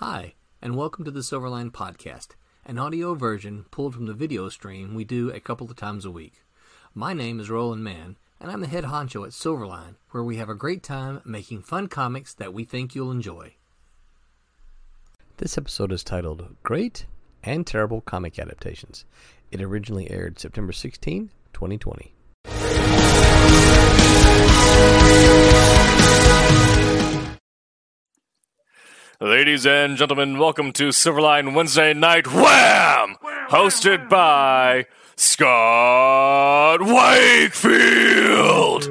Hi, and welcome to the Silverline Podcast, an audio version pulled from the video stream we do a couple of times a week. My name is Roland Mann, and I'm the head honcho at Silverline, where we have a great time making fun comics that we think you'll enjoy. This episode is titled Great and Terrible Comic Adaptations. It originally aired September 16, 2020. Ladies and gentlemen, welcome to Silverline Wednesday Night Wham! Hosted by Scott Wakefield.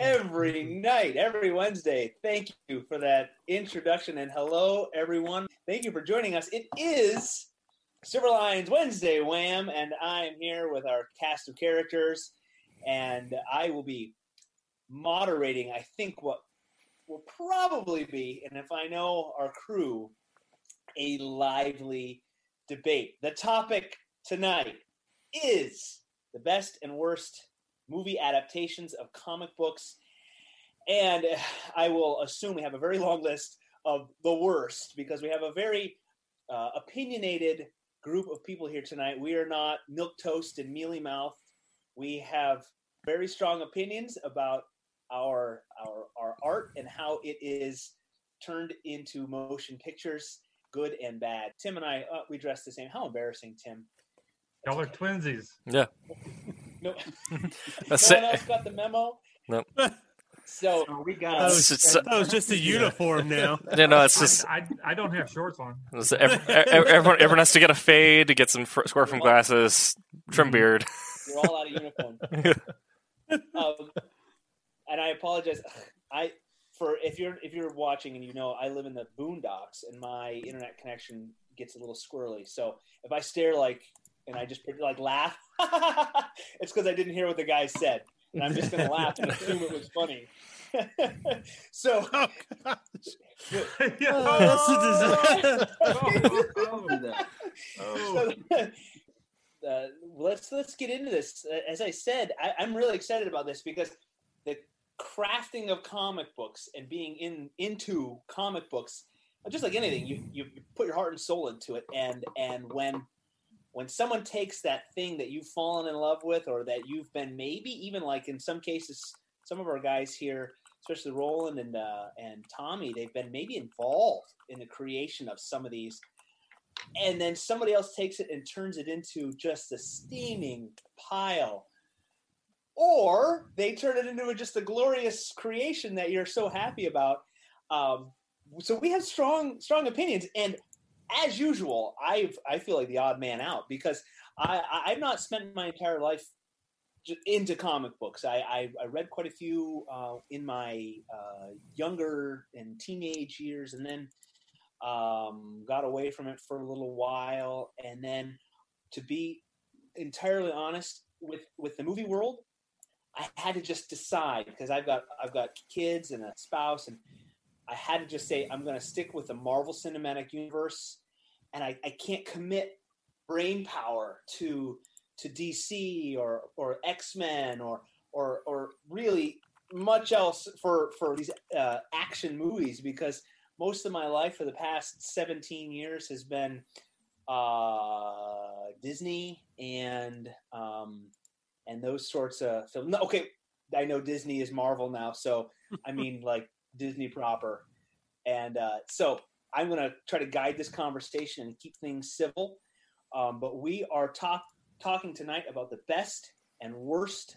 every night, every Wednesday. Thank you for that introduction and hello, everyone. Thank you for joining us. It is Silverline's Wednesday, Wham, and I am here with our cast of characters, and I will be moderating. I think what will probably be, and if I know our crew, a lively debate. The topic tonight is the best and worst movie adaptations of comic books. And I will assume we have a very long list of the worst because we have a very uh, opinionated group of people here tonight. We are not milk toast and mealy mouth. We have very strong opinions about our our our art and how it is turned into motion pictures, good and bad. Tim and I, uh, we dress the same. How embarrassing, Tim. Y'all are twinsies. Yeah. No, That's no one else got the memo. Nope. So we uh, got That It's was, just- that was just a uniform now. You know, it's just I, I, I don't have shorts on. it's ev- ev- everyone, everyone has to get a fade, to get some fr- square from glasses, trim beard. you're all out of uniform. um, and I apologize. I for if you're if you're watching and you know I live in the boondocks and my internet connection gets a little squirrely. So if I stare like and I just like laugh, it's because I didn't hear what the guy said, and I'm just gonna laugh and assume it was funny. so Oh, gosh. Yeah. Oh, that's a. Oh. So, uh, let's let's get into this. Uh, As I said, I, I'm really excited about this because the crafting of comic books and being in into comic books, just like anything, you, you put your heart and soul into it, and and when when someone takes that thing that you've fallen in love with, or that you've been maybe even like in some cases, some of our guys here, especially Roland and uh, and Tommy, they've been maybe involved in the creation of some of these. And then somebody else takes it and turns it into just a steaming pile or they turn it into just a glorious creation that you're so happy about. Um, so we have strong strong opinions. And as usual i've i feel like the odd man out because i I- i've not spent my entire life into comic books. I i, I read quite a few uh, in my uh, younger and teenage years and then um, got away from it for a little while, and then to be entirely honest with with the movie world, I had to just decide because I've got I've got kids and a spouse, and I had to just say I'm going to stick with the Marvel Cinematic Universe, and I, I can't commit brain power to to DC or or X Men or or or really much else for for these uh, action movies because most of my life for the past 17 years has been uh, Disney and um, and those sorts of films. No, okay, I know Disney is Marvel now, so I mean like Disney proper. And uh, so I'm going to try to guide this conversation and keep things civil. Um, but we are talk- talking tonight about the best and worst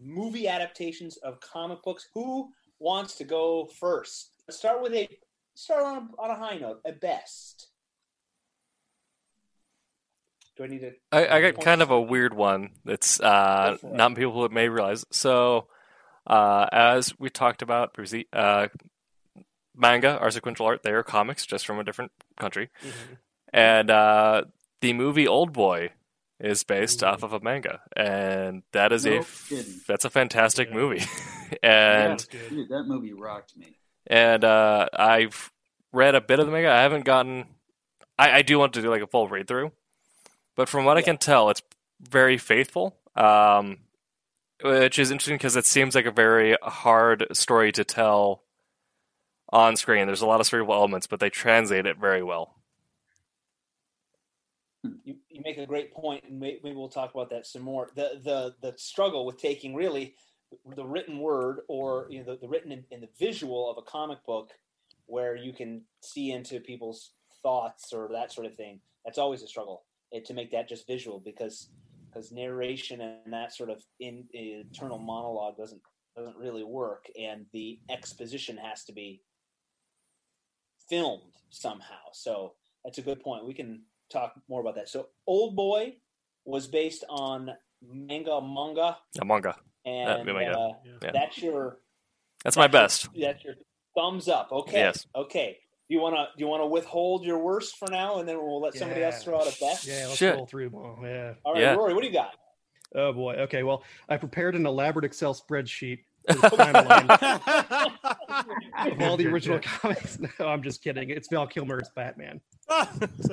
movie adaptations of comic books. Who wants to go first? Let's start with a start on a, on a high note. A best. Do I need to? I, I got kind of a weird one. It's uh, Go not many people may realize. So, uh, as we talked about previously, uh, manga are sequential art. They are comics, just from a different country. And uh, the movie Old Boy is based off of a manga, and that is a No f- kidding. that's a fantastic Yeah. movie. and That's. Dude, that movie rocked me. and uh, I've read a bit of the manga. I haven't gotten. I, I do want to do like a full read through, but from what I can tell, it's very faithful. Um, which is interesting because it seems like a very hard story to tell on screen. There's a lot of cerebral elements, but they translate it very well. you, you make a great point, and may- maybe we'll talk about that some more. The the the struggle with taking really the written word or you know the, the written and, and the visual of a comic book, where you can see into people's thoughts or that sort of thing. That's always a struggle eh, to make that just visual because because narration and that sort of in, internal monologue doesn't doesn't really work, and the exposition has to be filmed somehow. So that's a good point. We can talk more about that. So Old Boy was based on manga manga, A manga. and manga. uh, Yeah. that's your That's my best. that's your thumbs up. Okay. Yes. Okay. Do you want to do you want to withhold your worst for now, and then we'll let somebody Yeah. else throw out a best? Yeah, let's Shit. roll through them. Yeah. All right, Yeah. Rory, what do you got? Oh boy. Okay. Well, I prepared an elaborate Excel spreadsheet timeline of all the original comics. No, I'm just kidding. It's Val Kilmer as Batman. That's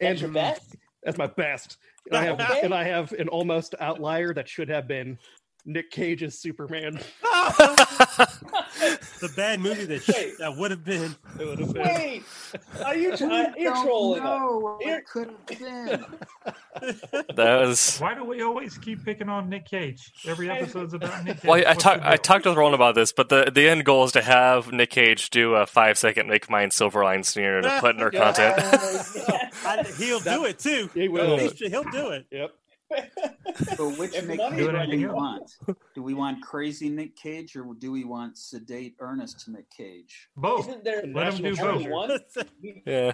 And your best. That's my best. And I have Okay. and I have an almost outlier that should have been Nick Cage's Superman. The bad movie that Wait. that would have been. It would have been. Wait, are you try, you're trolling? No, You're- it could have been. That was. Why do we always keep picking on Nick Cage? Every episode's about Nick Cage. Well, I, I, What's talk, the I talked with Roland about this, but the the end goal is to have Nick Cage do a five second make mine Silverline sneer to put in our content. I, he'll do it too. He will. He's- He'll do it. Yep. So which If Nick Cage is do we want? Do we want crazy Nick Cage or do we want sedate, earnest Nick Cage? Both. Isn't there Let him do both. one? He, Yeah.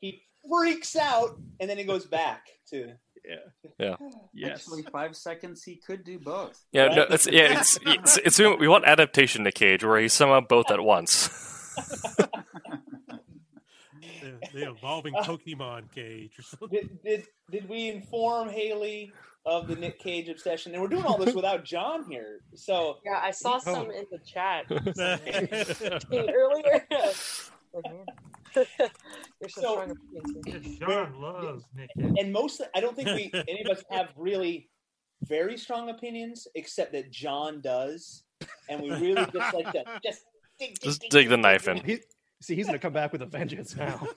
he freaks out and then he goes back to. Yeah. Yeah. Yes. Actually, five seconds he could do both. Yeah, no, Right? it's, yeah, it's, it's, it's, we want adaptation Nick Cage where he's somehow both at once. The, the evolving Pokemon cage or something. Did, did did we inform Haley of the Nick Cage obsession? And we're doing all this without John here. So Yeah, I saw Oh. some in the chat earlier. Like, man, There's So- strong opinions here. Yes, Sean loves Nick Cage. and mostly I don't think we any of us have really very strong opinions, except that John does. And we really just like to just dig, Just dig the knife in. He, see, he's gonna come back with a vengeance now.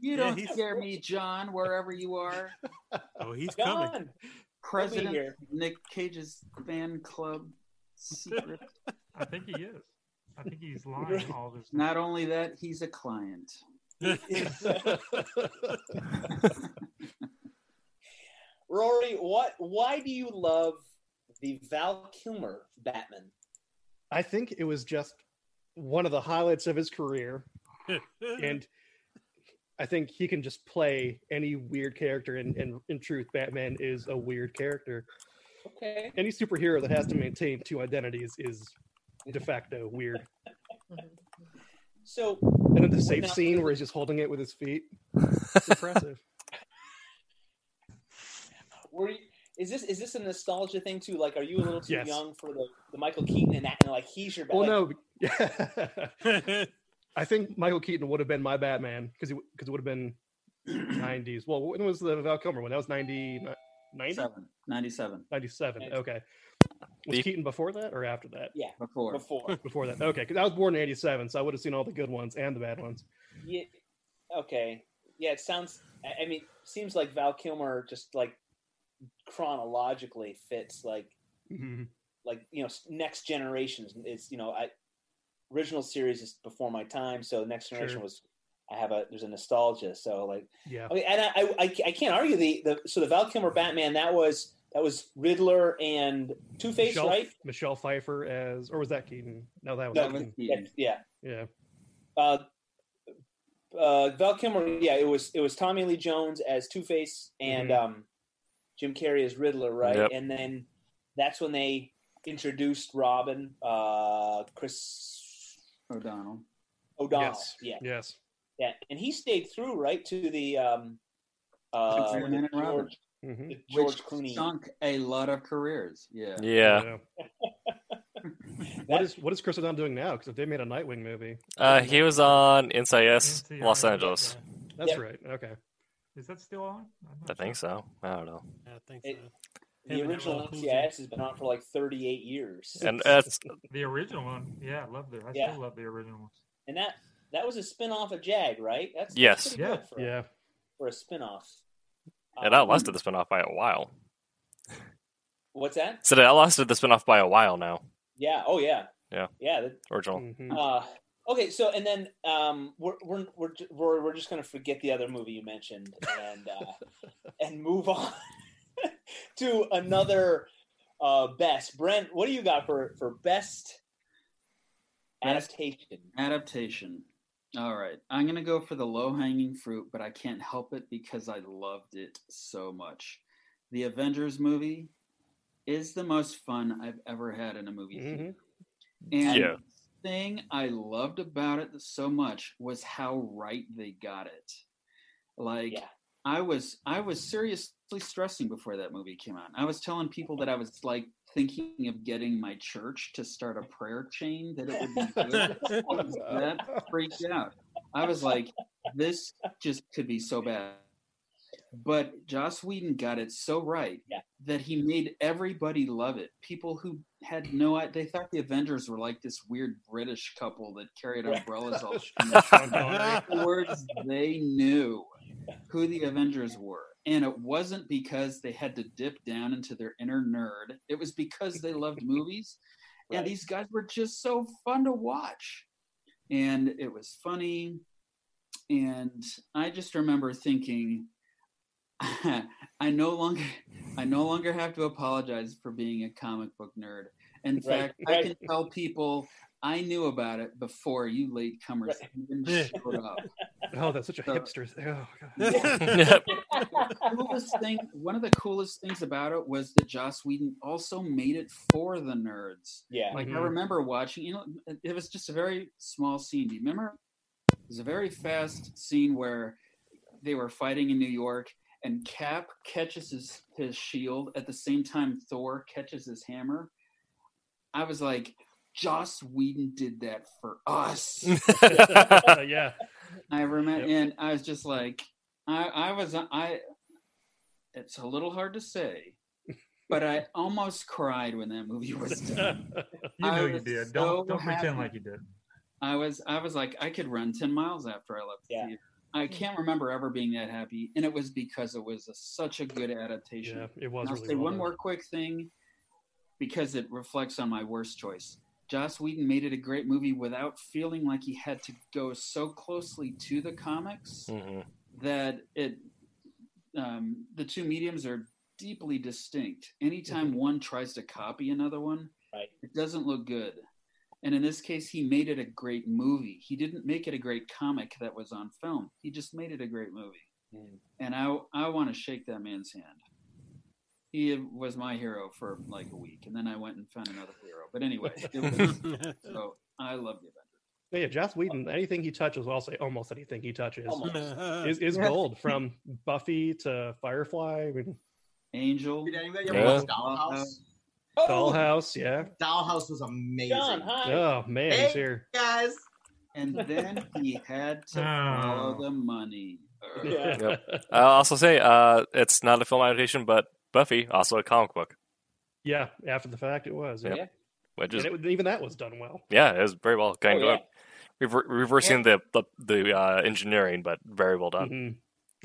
You Yeah, don't he's- scare me, John, wherever you are. oh, he's coming. President here. Nick Cage's fan club secret. I think he is. I think he's lying all this time. Not only that, he's a client. Rory, what why do you love the Val Kilmer Batman? I think it was just one of the highlights of his career, and I think he can just play any weird character. And, and in truth, Batman is a weird character. Okay. Any superhero that has to maintain two identities is de facto weird. So And then the safe Now- scene where he's just holding it with his feet. It's impressive. were you, is this is this a nostalgia thing too? Like, are you a little too Yes. young for the, the Michael Keaton and that? And like, he's your well, like, no. I think Michael Keaton would have been my Batman because because it would have been 90s. Well, when was the Val Kilmer one? That was 90, 90? Seven, 97 97. Okay. Was The- Keaton before that or after that? Yeah, before. before. Before that. Okay, because I was born in 87, so I would have seen all the good ones and the bad ones. Yeah. Okay. Yeah, it sounds. I- I mean, seems like Val Kilmer just like chronologically fits like Mhm. like you know next generations is you know I original series is before my time, so next generation Sure. was I have a there's a nostalgia. So like Yeah. okay, and I, I I I can't argue the the so the Val Kilmer Batman that was that was Riddler and Two Face, right? Michelle Pfeiffer as, or was that Keaton? No, that was No, That was Keaton. Keaton. Yeah. Yeah. Uh, uh, Val Kilmer, yeah, it was it was Tommy Lee Jones as Two Face and Mhm. um, Jim Carrey as Riddler, right? Yep. And then that's when they introduced Robin, uh, Chris O'Donnell. O'Donnell, Yes. yeah, Yes. yeah, and he stayed through right to the um, uh, Superman and George, Robin. hmm the George which Clooney. sunk a lot of careers. Yeah. Yeah. what is what is Chris O'Donnell doing now? Because if they made a Nightwing movie, Uh, he was on NCIS NCIS, Los Angeles. yeah. that's Yep. right. Okay. Is that still on? I'm not I think so. I don't know. I think It- so. The original LL Cool J. NCIS has been on for like 38 years, And that's The original one, yeah, I love the. I Yeah. still love the original one. and that that was a spin off of Jag, right? That's that's Yes. pretty Yeah. for, yeah. for a spin off. it outlasted the spinoff by a while. What's that? So it outlasted the spinoff by a while now. Yeah. Oh yeah. Yeah. Yeah. that- Original. Mhm. Uh, okay, so and then um, we're we're we're we're, we're just gonna forget the other movie you mentioned and uh, and move on to another uh, best. Brent, what do you got for for best Best- adaptation? Adaptation. All right. I'm going to go for the low hanging fruit, but I can't help it because I loved it so much. The Avengers movie is the most fun I've ever had in a movie Mhm. theater. And Yeah. The thing I loved about it so much was how right they got it. Like Yeah. I was I was seriously stressing before that movie came out. I was telling people that I was like thinking of getting my church to start a prayer chain that it would be good. That freaked out. I was like, this just could be so bad. But Joss Whedon got it so right Yeah. that he made everybody love it. People who had no idea, they thought the Avengers were like this weird British couple that carried umbrellas all Sean Connery. afterwards they knew who the Avengers were. And it wasn't because they had to dip down into their inner nerd. It was because they loved movies. Right. And these guys were just so fun to watch. And it was funny. And I just remember thinking, I no longer I no longer have to apologize for being a comic book nerd. In Right, fact, I can tell people I knew about it before you latecomers even showed up. Oh, that's such a So- hipster. Thing. Oh, God. Yep. coolest thing, one of the coolest things about it was that Joss Whedon also made it for the nerds. Yeah. Like I Mhm. remember watching, you know, it- it was just a very small scene. Do you remember? It was a very fast scene where they were fighting in New York, and Cap catches his his shield at the same time Thor catches his hammer. I was like, Joss Whedon did that for us. Uh, yeah. I remember, Yep. and I was just like, I, I was, I. It's a little hard to say, but I almost cried when that movie was done. You know you did. so Don't don't happy. pretend like you did. I was, I was like, I could run ten miles after I left the Yeah. theater. I can't remember ever being that happy, and it was because it was a, such a good adaptation. yeah, it was And I'll really say well one done. more quick thing because it reflects on my worst choice. Joss Whedon made it a great movie without feeling like he had to go so closely to the comics Mhm. that it um, the two mediums are deeply distinct. Anytime one tries to copy another one, Right. it doesn't look good. And in this case, he made it a great movie. He didn't make it a great comic that was on film. He just made it a great movie. Mm. And I I want to shake that man's hand. He was my hero for like a week, and then I went and found another hero. But anyway, it was, so I love the Avengers. Yeah, Joss Whedon. Anything he touches, well, I'll say almost anything he touches is, is gold. From Buffy to Firefly, I mean, Angel. Did anybody Yeah. ever watch Dollhouse? Oh, Dollhouse. Yeah. Dollhouse was amazing. John, hi. Oh man, Hey. he's here. Guys, And then he had to follow Oh. the money. Yeah. Yep. I'll also say uh, it's not a film adaptation, but Buffy also a comic book, Yeah, after the fact, it was. Yep. Yeah. which is And it, even that was done well. yeah, it was very well kind Oh, of rever- reversing the the, the uh, engineering, but very well done. Mhm.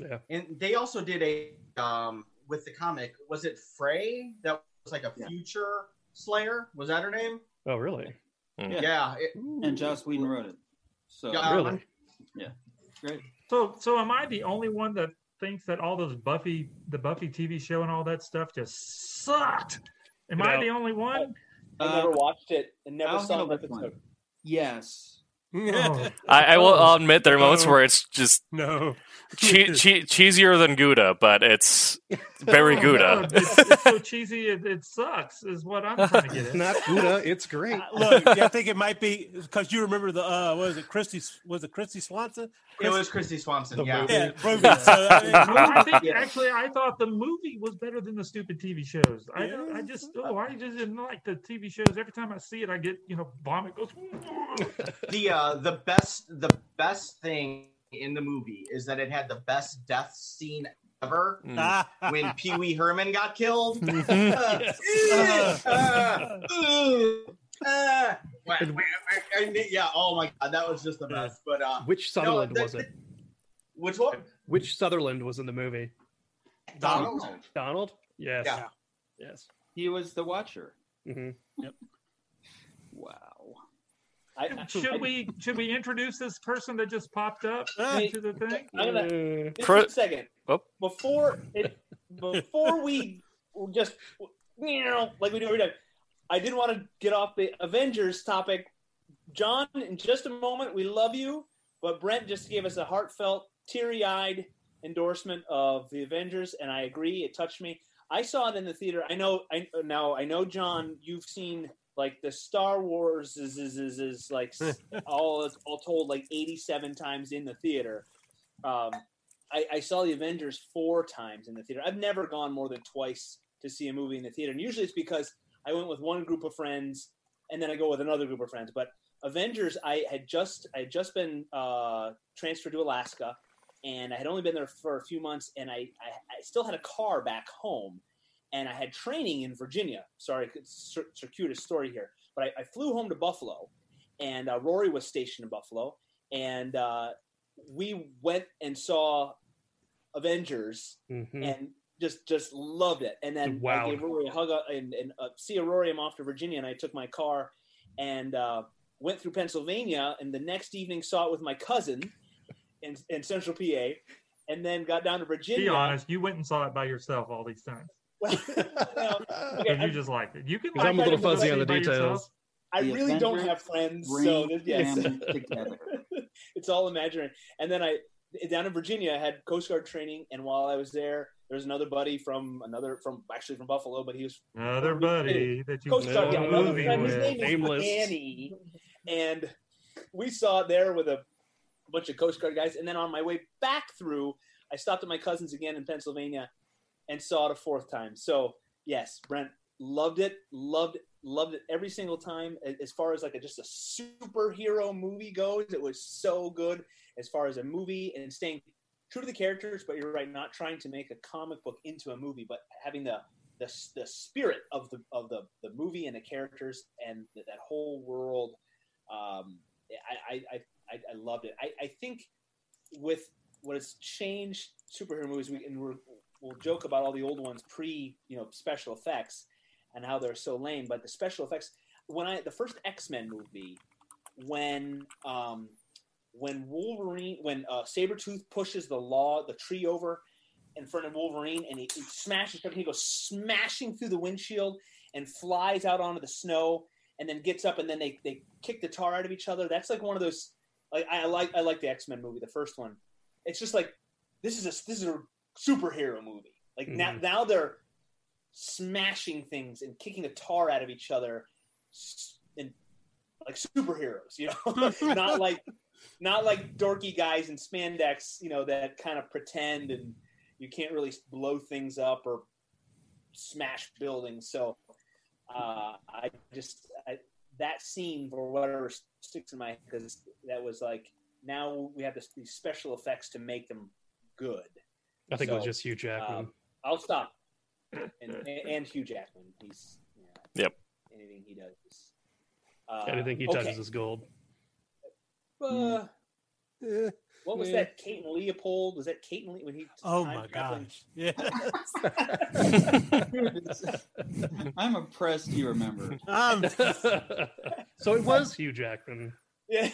Yeah. and they also did a um with the comic. Was it Fray that was like a Yeah. future Slayer? Was that her name? Oh, really? Mm. Yeah. it- And Joss Whedon wrote it. So Yeah, Really? great. So so am I the only one that thinks that all those Buffy the Buffy TV show and all that stuff just sucked? Am Get I the only one? I never Uh, watched it and never saw handle an one. episode. Yes. Oh, I, I will. I'll admit there are moments Oh. where it's just no. che- che- cheesier than Gouda, but it's very oh, Gouda. no, it's, it's so cheesy it, it sucks is what I'm trying to get It's at. not Gouda. It's great. Uh, Look, I think it might be because you remember the uh, what was it Kristy? Was it Kristy Swanson? It was Kristy Swanson. The yeah. movie. Yeah, movie. So, I mean, I think Yeah. actually I thought the movie was better than the stupid TV shows. I don't- I just oh I just didn't like the TV shows. Every time I see it, I get you know vomit goes. the uh the best the best thing in the movie is that it had the best death scene ever Mm. When Pee Wee Herman got killed. Uh, yeah, oh my god, that was just the best. But uh, Which Sutherland no, was it? Which one? Which Sutherland was in the movie? Donald. Donald? Yes. Yeah. Yes. He was the Watcher. hmm Wow. I, I- Should I- we should we introduce this person that just popped up Wait. into the thing? I'm gonna Uh, just Pro- a second. Oh. Before it, before we just you know like we do every time, I did want to get off the Avengers topic. John, in just a moment, we love you, but Brent just gave us a heartfelt, teary-eyed endorsement of the Avengers, and I agree. It touched me. I saw it in the theater. I know. I now I know, John. You've seen like the Star Wars is is, is, is like all all told like eighty-seven times in the theater. Um, I, I saw the Avengers four times in the theater. I've never gone more than twice to see a movie in the theater, and usually it's because I went with one group of friends and then I go with another group of friends. But Avengers, I had just I had just been uh, transferred to Alaska, and I had only been there for a few months, and I, I, I still had a car back home, and I had training in Virginia. Sorry, cir- circuitous story here, but I, I flew home to Buffalo, and uh, Rory was stationed in Buffalo, and uh, we went and saw Avengers mhm. and just just loved it. And then Wow. I gave Rory a hug uh, and, and uh, see Rory. I'm off to Virginia, and I took my car and uh, went through Pennsylvania. And the next evening, saw it with my cousin in, in Central PA, and then got down to Virginia. Be honest, you went and saw it by yourself all these times. Well, okay, you I'm- just liked it. You can. 'Cause I'm a little fuzzy on the details. I The really don't have friends, so this, yes. it's all imaginary. And then I down in Virginia I had Coast Guard training, and while I was there, there was another buddy from another from actually from Buffalo, but he was Another buddy that you Coast Guard. Yeah, another movie friend. His name was Nameless. Danny, and we saw it there with a bunch of Coast Guard guys. And then on my way back through, I stopped at my cousin's again in Pennsylvania and saw it a fourth time. So yes, Brent loved it, loved loved it every single time. As far as like a, just a superhero movie goes, it was so good as far as a movie and staying true to the characters. But you're right, not trying to make a comic book into a movie, but having the the, the spirit of the of the, the movie and the characters and that, whole world. Um, I, I, I, I I loved it. I, I think with what has changed superhero movies, we and we're, we'll joke about all the old ones pre you know special effects and how they're so lame. But the special effects when I the first X Men movie when um, when Wolverine when uh, Sabretooth pushes the law the tree over in front of Wolverine and he, he smashes something. He goes smashing through the windshield and flies out onto the snow and then gets up and then they, they kick the tar out of each other. That's like one of those like I like I like the X Men movie, the first one. It's just like this is a this is a superhero movie. Like now Mhm. now they're smashing things and kicking the tar out of each other and like superheroes, you know, not like not like dorky guys in spandex, you know, that kind of pretend and you can't really blow things up or smash buildings. So uh, I just I, that scene or whatever sticks in my head because that was like now we have this, these special effects to make them good. I think it was just Hugh Jackman. Um, I'll stop. And, and Hugh Jackman, he's yeah, Yep. Anything he does. is, Uh, Anything he okay. touches is gold. Uh, Eh, what was Yeah. that? Kate and Leopold? Was that Kate and Le- when he? Oh my traveling? gosh. Yeah. I'm impressed you remember. Um, so it was Hugh Jackman. Yeah.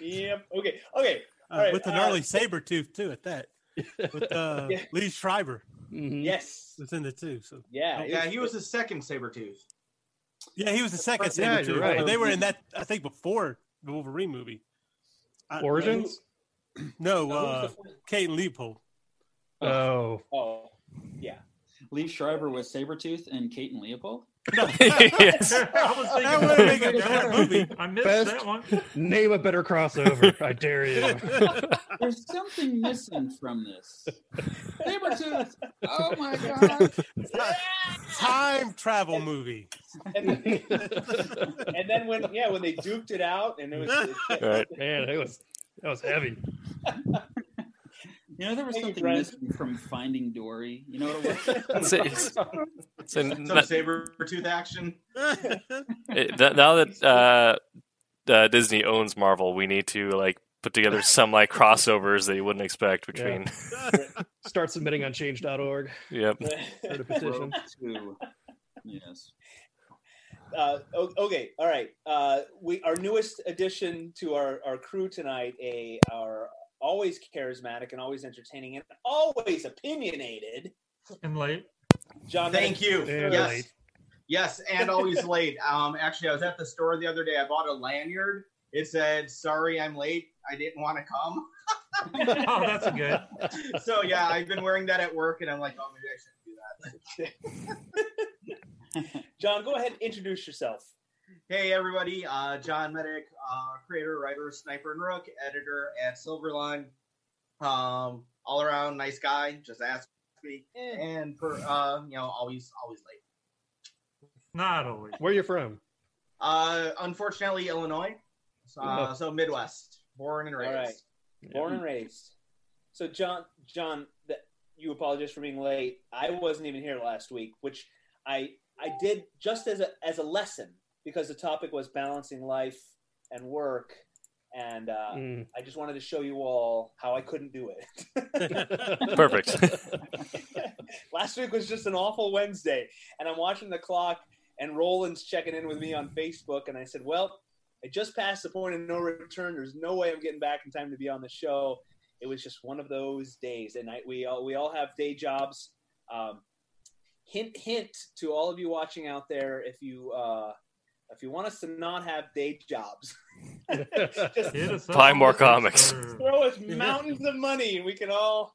yep. Okay. Okay. All uh, right, with an uh, early saber tooth too at that. With uh, Yeah. Liev Schreiber Mhm. Yes. was in the two. So Yeah. it Yeah, he was the second saber tooth. yeah, he was the second saber you're tooth. right. They were in that I think before the Wolverine movie. I- Origins? No, Now, uh, was the first- Kate and Leopold. Oh. Oh, yeah. Liev Schreiber was Sabretooth and Kate and Leopold. yes. I was thinking That would make a better movie. I missed Best- that one. Name a better crossover. I dare you. There's something missing from this. Sabretooth! Oh my god! Time travel movie. And then, and then when yeah when they duped it out and it was Right. Man, that was that was heavy. You know, there was Thank something Brent. missing from Finding Dory. You know what it was? So- so Some saber tooth action. it- th- now that uh, uh, Disney owns Marvel, we need to like put together some like crossovers that you wouldn't expect between. Start submitting on change.org. Yep. Start a petition. Yes. uh, okay, all right. Uh, we our newest addition to our, our crew tonight, a our always charismatic and always entertaining and always opinionated And late. John. Thank you. And yes. late. Yes, and always late. Um, actually, I was at the store the other day. I bought a lanyard. It said, "Sorry, I'm late. I didn't want to come." Oh, that's good. so yeah, I've been wearing that at work, and I'm like, "Oh, maybe I shouldn't do that." John, go ahead and introduce yourself. Hey, everybody. Uh, John Medic, uh, creator, writer, sniper, and rook, editor at Silverline. Um, all around nice guy. Just ask me, Eh. and for uh, you know, always, always late. Not always. Where you from? Uh, unfortunately, Illinois. Uh, so Midwest, born and raised. right. Born and raised. So John, John, that you apologize for being late. I wasn't even here last week, which I I did just as a as a lesson because the topic was balancing life and work, and uh, Mm. I just wanted to show you all how I couldn't do it. Perfect. last week was just an awful Wednesday, and I'm watching the clock, and Roland's checking in with me on Facebook, and I said, "Well, I just passed the point of no return. There's no way I'm getting back in time to be on the show." It was just one of those days, and I, we all we all have day jobs. Um, hint, hint to all of you watching out there: if you uh, if you want us to not have day jobs, just Hit Buy more comics. Throw us mountains of money, and we can all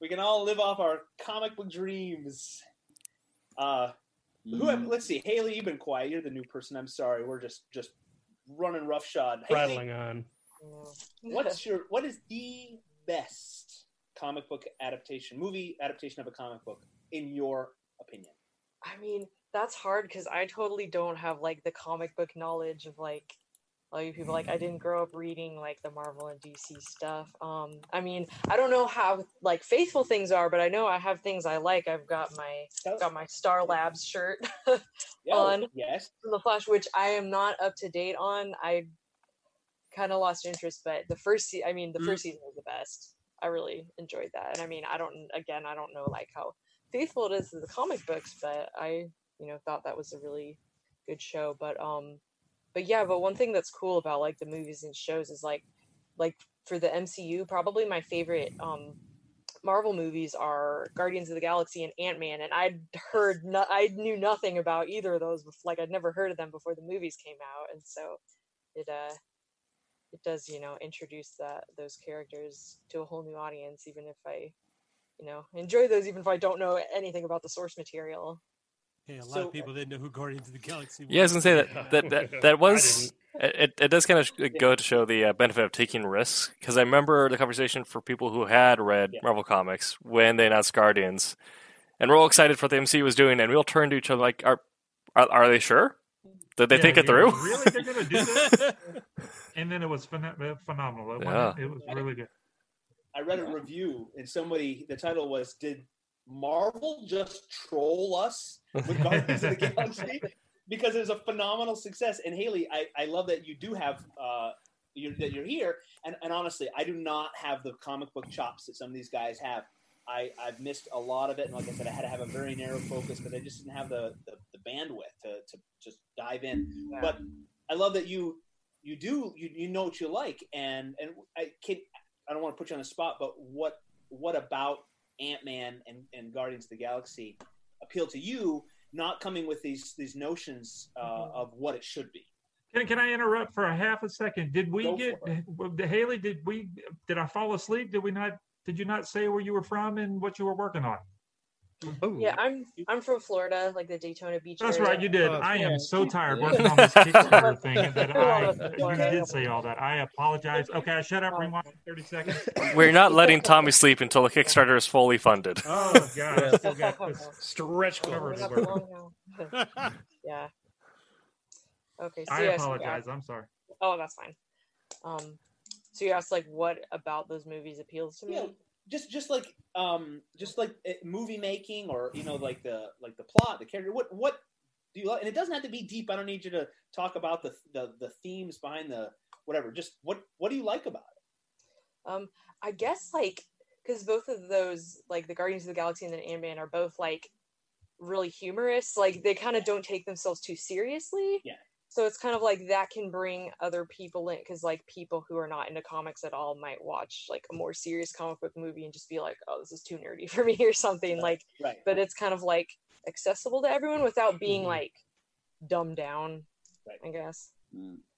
we can all live off our comic book dreams. Uh, who have, let's see, Haley, you've been quiet. You're the new person. I'm sorry. We're just just running roughshod. Haley, Rattling on. what's your what is the best comic book adaptation, movie adaptation of a comic book, in your opinion? I mean, that's hard because I totally don't have like the comic book knowledge of like all you people. Like, I didn't grow up reading like the Marvel and DC stuff. Um, I mean, I don't know how like faithful things are, but I know I have things I like. I've got my got my Star Labs shirt on yes. from the Flash, which I am not up to date on. I kind of lost interest, but the first, se- I mean, the Mm. first season was the best. I really enjoyed that, and I mean, I don't, again, I don't know like how faithful it is to the comic books, but I, you know, thought that was a really good show. But um, but yeah, but one thing that's cool about like the movies and shows is like, like for the MCU, probably my favorite um Marvel movies are Guardians of the Galaxy and Ant Man, and I'd heard no- I knew nothing about either of those. Before, like I'd never heard of them before the movies came out, and so it uh it does you know introduce that those characters to a whole new audience, even if I you know enjoy those, even if I don't know anything about the source material. Yeah, a lot So- of people didn't know who Guardians of the Galaxy was. Yeah, I was gonna say that that that, that was it. It does kind of go to show the uh, benefit of taking risks because I remember the conversation for people who had read Marvel comics when they announced Guardians, and we're all excited for what the MC was doing, and we all turned to each other like, "Are are, are they sure? Did they Yeah, think it through?" Really, they're gonna do this? and then it was phen- uh, phenomenal. It, Yeah. wasn't- it was really good. I read a review, and somebody the title was "Did Marvel just troll us with Guardians of the Galaxy?" Because it was a phenomenal success. And Haley, I, I love that you do have uh, you that you're here. And, and honestly, I do not have the comic book chops that some of these guys have. I, I've missed a lot of it, and like I said, I had to have a very narrow focus because I just didn't have the, the, the bandwidth to, to just dive in. But I love that you you do you, you know what you like, and and I can I don't want to put you on the spot, but what what about Ant Man and, and Guardians of the Galaxy appeal to you? Not coming with these these notions uh, of what it should be. Can, can I interrupt for a half a second? Did we Go get Haley? Did we? Did I fall asleep? Did we not? Did you not say where you were from and what you were working on? Yeah, I'm I'm from Florida, like the Daytona Beach. That's area. right, you did. Uh, I am so tired working on this Kickstarter thing that I you did say all that. I apologize. Okay, I shut up. Rewind thirty seconds. We're not letting Tommy sleep until the Kickstarter is fully funded. Oh god, I still got this stretch cover Not to long work. now. yeah. Okay. So I yes, apologize. yeah. I'm sorry. Oh, that's fine. Um, so you asked like what about those movies appeals to me? Yeah, just just like um just like uh, movie making or you know like the like the plot the character what what do you like and it doesn't have to be deep i don't need you to talk about the the, the themes behind the whatever just what what do you like about it Um, I guess like because both of those, like the Guardians of the Galaxy and the Ant Man, are both like really humorous. Like they kind of don't take themselves too seriously. Yeah. So it's kind of like that can bring other people in because like people who are not into comics at all might watch like a more serious comic book movie and just be like, oh, this is too nerdy for me or something. Like, right but it's kind of like accessible to everyone without being Mhm. like dumbed down. Right. I guess.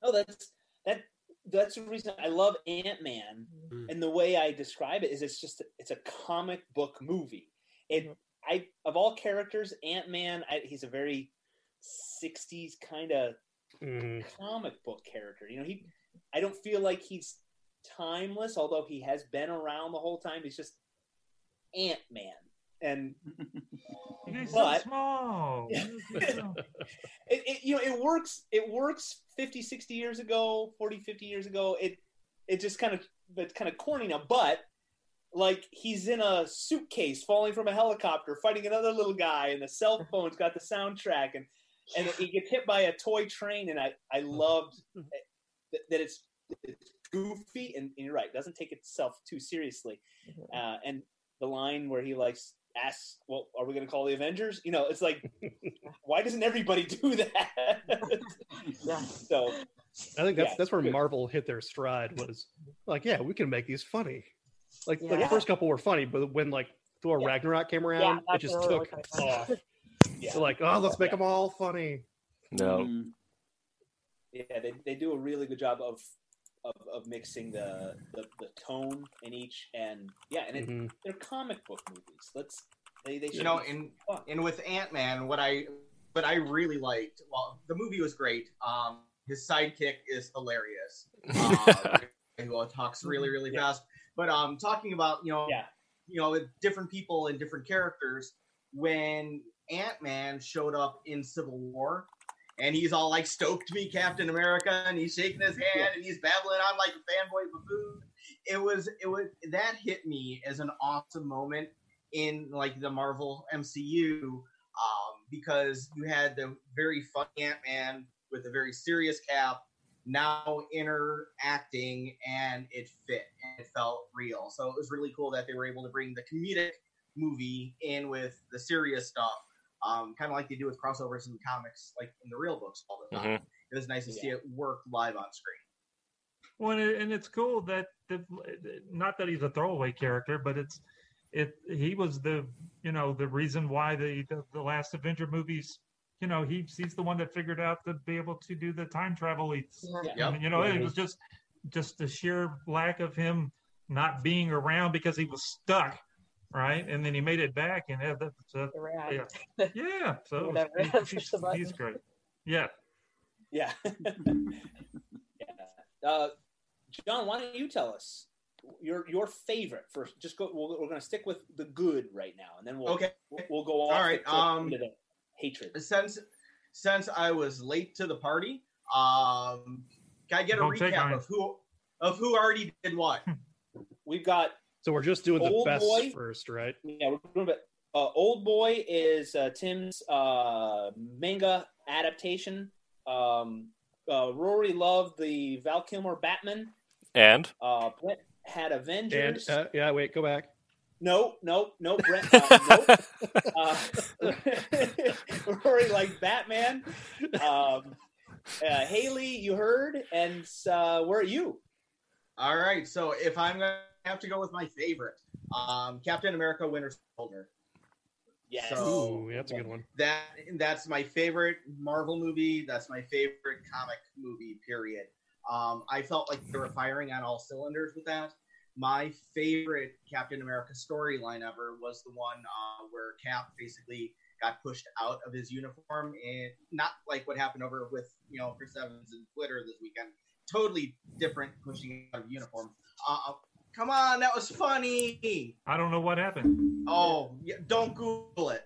oh that's that that's the reason i love ant-man Mm. and the way i describe it is it's just it's a comic book movie it i of all characters ant-man I, he's a very 60s kind of Mhm. comic book character. You know, he I don't feel like he's timeless, although he has been around the whole time. He's just Ant Man. And He's But- so small. it, it you know it works it works 50 60 years ago 40 50 years ago it it just kind of it's kind of corny now but like he's in a suitcase falling from a helicopter fighting another little guy and the cell phone's got the soundtrack and and he gets hit by a toy train and i i loved that, that it's, it's goofy and, and you're right doesn't take itself too seriously uh, and the line where he likes asks well are we going to call the avengers you know it's like why doesn't everybody do that Yeah. so I think that's Yeah, that's where good. Marvel hit their stride was like, yeah, we can make these funny. Like, like the first couple were funny, but when like Thor Yeah. Ragnarok came around, it just when it really took off. Yeah So like, oh, let's make them all funny. No. Mm. yeah they, they do a really good job of of, of mixing the, the the tone in each and yeah and it, Mhm. they're comic book movies let's they they you know, be and fun. and with Ant Man, what I but I really liked, well, the movie was great. Um, his sidekick is hilarious. Uh, who talks really really Yeah. fast. But um, talking about you know yeah you know different people and different characters, when Ant Man showed up in Civil War. And he's all like stoked to meet Captain America, and he's shaking his hand, and he's babbling on like a fanboy buffoon. It was, it was that hit me as an awesome moment in like the Marvel MCU um, because you had the very funny Ant Man with a very serious Cap now interacting and it fit and it felt real. So it was really cool that they were able to bring the comedic movie in with the serious stuff, um, kind of like they do with crossovers in comics, like in the real books all the time. It was nice to see it work live on screen. Well, and, it's cool that the, not that he's a throwaway character, but it's it he was the you know the reason why the the, the last Avenger movies. You know, he's he's the one that figured out to be able to do the time travel. It's, Yeah. Yeah. and, you know, it Mhm. was just just the sheer lack of him not being around because he was stuck, right? And then he made it back, and yeah, that's The rat. yeah, yeah. So Whatever. he- he's, he's great. Yeah. yeah yeah uh, John why don't you tell us your your favorite first just go we're, we're going to stick with the good right now and then we'll Okay. we'll, we'll go off All the right, cliff um, the hatred Since since I was late to the party, um, can I get a Don't take recap of who of who already did what? we've got So we're just doing the best boy. first, right? Yeah, we're doing it. Uh, Old Boy is uh, Tim's uh, manga adaptation. Um, uh, Rory loved the Val Kilmer Batman. And Uh, Brett had And Avengers. uh, yeah, wait, go back. no, no, no, Brett. Uh, nope. Uh, Rory liked Batman. Um, uh, Haley, you heard, and uh, where are you? All right, so if I'm gonna have to go with my favorite, um, Captain America: Winter Soldier. Yes. So- Ooh, that's a good one. That that's my favorite Marvel movie. That's my favorite comic movie. Period. Um, I felt like they were firing on all cylinders with that. My favorite Captain America storyline ever was the one uh, where Cap basically got pushed out of his uniform, and not like what happened over with you know Chris Evans and Twitter this weekend. Totally different pushing out of uniform. Uh, come on, that was funny. I don't know what happened. Oh, yeah, don't Google it.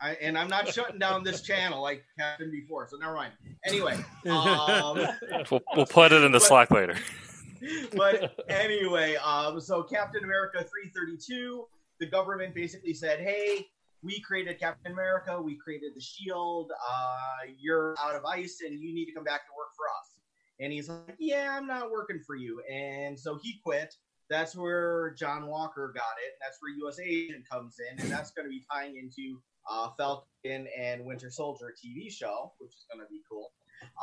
I, and I'm not shutting down this channel like happened before, so never mind. Anyway, um, we'll, we'll put it in the But- Slack later. but anyway, um, so Captain America 332, the government basically said, "Hey, we created Captain America. We created the Shield. Uh, you're out of ice, and you need to come back to work for us." And he's like, "Yeah, I'm not working for you," and so he quit. That's where John Walker got it. And that's where U.S. Agent comes in, and that's going to be tying into uh, Falcon and Winter Soldier TV show, which is going to be cool.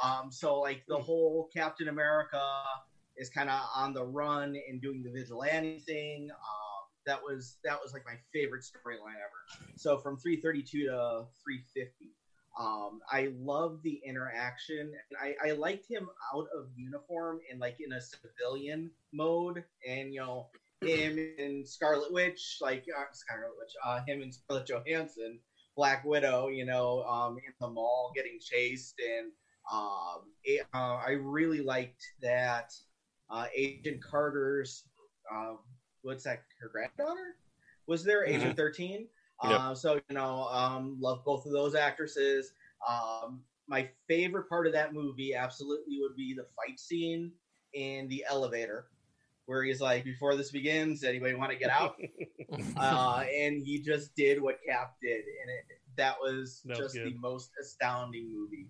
Um, so like the whole Captain America is kind of on the run and doing the vigilante thing. Um, that was that was like my favorite storyline ever. So from 332 to 350. Um, I love the interaction. I, I liked him out of uniform and like in a civilian mode, and you know him and Scarlet Witch, like uh, Scarlet Witch, uh, him and Scarlett Johansson, Black Widow, you know, um, in the mall getting chased, and um, it, uh, I really liked that uh, Agent Carter's, uh, what's that, her granddaughter? Was there Mhm. Agent 13? Yep. Uh, so, you know, um, love both of those actresses. Um, my favorite part of that movie absolutely would be the fight scene in the elevator where he's like, before this begins, anybody want to get out? uh, and he just did what Cap did, and it, that was just the most astounding movie.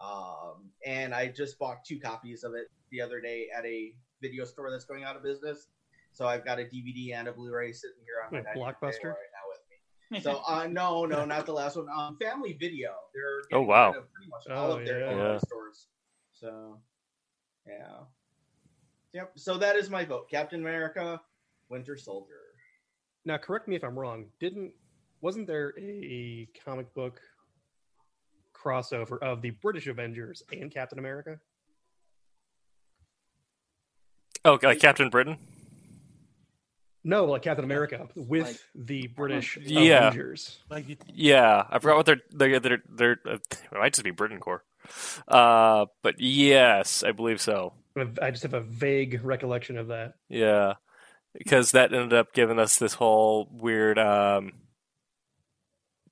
Um, and I just bought two copies of it the other day at a video store that's going out of business. So I've got a DVD and a Blu-ray sitting here on my Blockbuster? table right now with me. So uh, no, no, not the last one. Um, Family Video. They're Oh, wow. pretty much all Oh, of their yeah. Yeah. stores. So yeah, yep. So that is my vote: Captain America, Winter Soldier. Now, correct me if I'm wrong. Didn't wasn't there a comic book crossover of the British Avengers and Captain America? Oh, like Captain Britain. No, like Captain America with Like- the British Yeah. Avengers. Like Yeah, I forgot what they're they're they're, they're uh, it might just be Britain Corps. Uh, but yes, I believe so. I just have a vague recollection of that. Yeah, because that ended up giving us this whole weird. Um,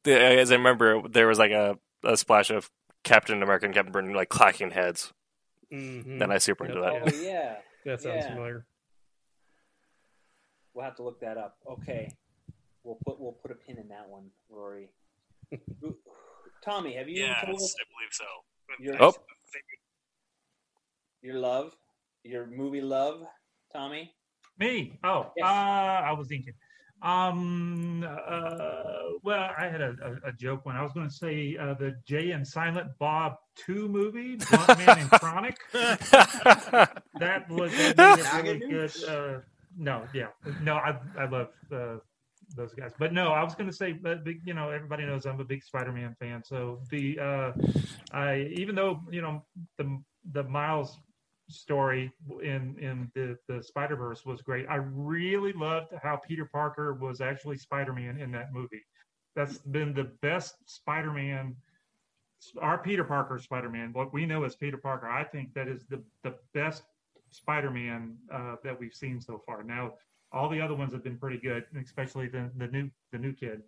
the, as I remember, there was like a, a splash of Captain America and Captain Britain like clacking heads. Mhm. Then I super Yep. into that. Oh yeah, That sounds Yeah. familiar. We'll have to look that up. Okay, we'll put we'll put a pin in that one, Rory. Tommy, have you told I believe so. your Oh. your love, your movie love, Tommy? Me? Oh, Yes. uh, I was thinking. Um, uh, well, I had a, a, a joke when I was going to say uh, the Jay and Silent Bob 2 movie, Blunt Man and Chronic. That was that made it really good. Uh, no, yeah, no, I I love uh, those guys, but no, I was going to say, but big, you know, everybody knows I'm a big Spider-Man fan, so the uh, I even though you know the the Miles story in in the the Spider Verse was great. I really loved how Peter Parker was actually Spider Man in that movie. That's been the best Spider Man. Our Peter Parker Spider Man, what we know as Peter Parker, I think that is the the best Spider Man uh, that we've seen so far. Now, all the other ones have been pretty good, especially the the new the new kid.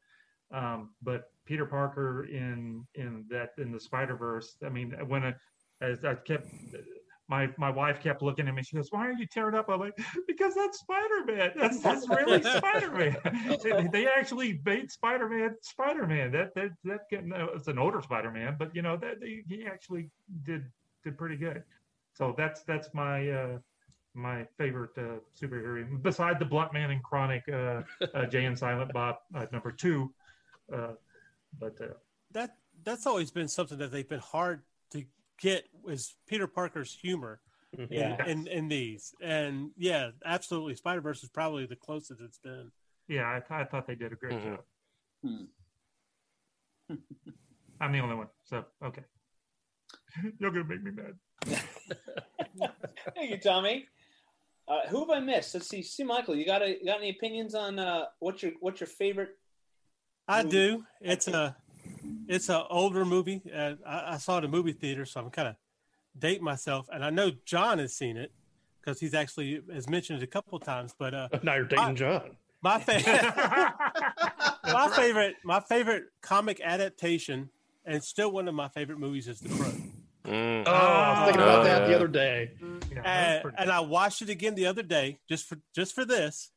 Um, but Peter Parker in in that in the Spider Verse, I mean, when I, as I kept my my wife kept looking at me. She goes, "Why are you tearing up?" I'm like, "Because that's Spider Man. That's that's really Spider Man. they, they actually made Spider Man Spider Man. That that that it's an older Spider Man, but you know that he actually did did pretty good. So that's that's my uh, my favorite uh, superhero beside the Blunt Man and Chronic, uh, uh, Jay and Silent Bob uh, number two. Uh, but uh, that that's always been something that they've been hard to get is Peter Parker's humor in, Yeah. in, in these. And yeah, absolutely, Spider Verse is probably the closest it's been. yeah, I, th- I thought they did a great Mhm. job. Hmm. I'm the only one, so okay. You're gonna make me mad. Thank you, Tommy. Uh, who have I missed? Let's see. See, Michael, you got a, you got any opinions on uh, what's your what's your favorite? I movie? do. It's a it's a older movie. Uh, I, I saw it in a movie theater, so I'm kind of dating myself. And I know John has seen it because he's actually has mentioned it a couple times. But uh, Now you're dating John. my favorite, my favorite, my favorite comic adaptation, and still one of my favorite movies is The Crow. Mm. Oh, I was thinking about that the other day. Yeah, and, and I watched it again the other day just for just for this,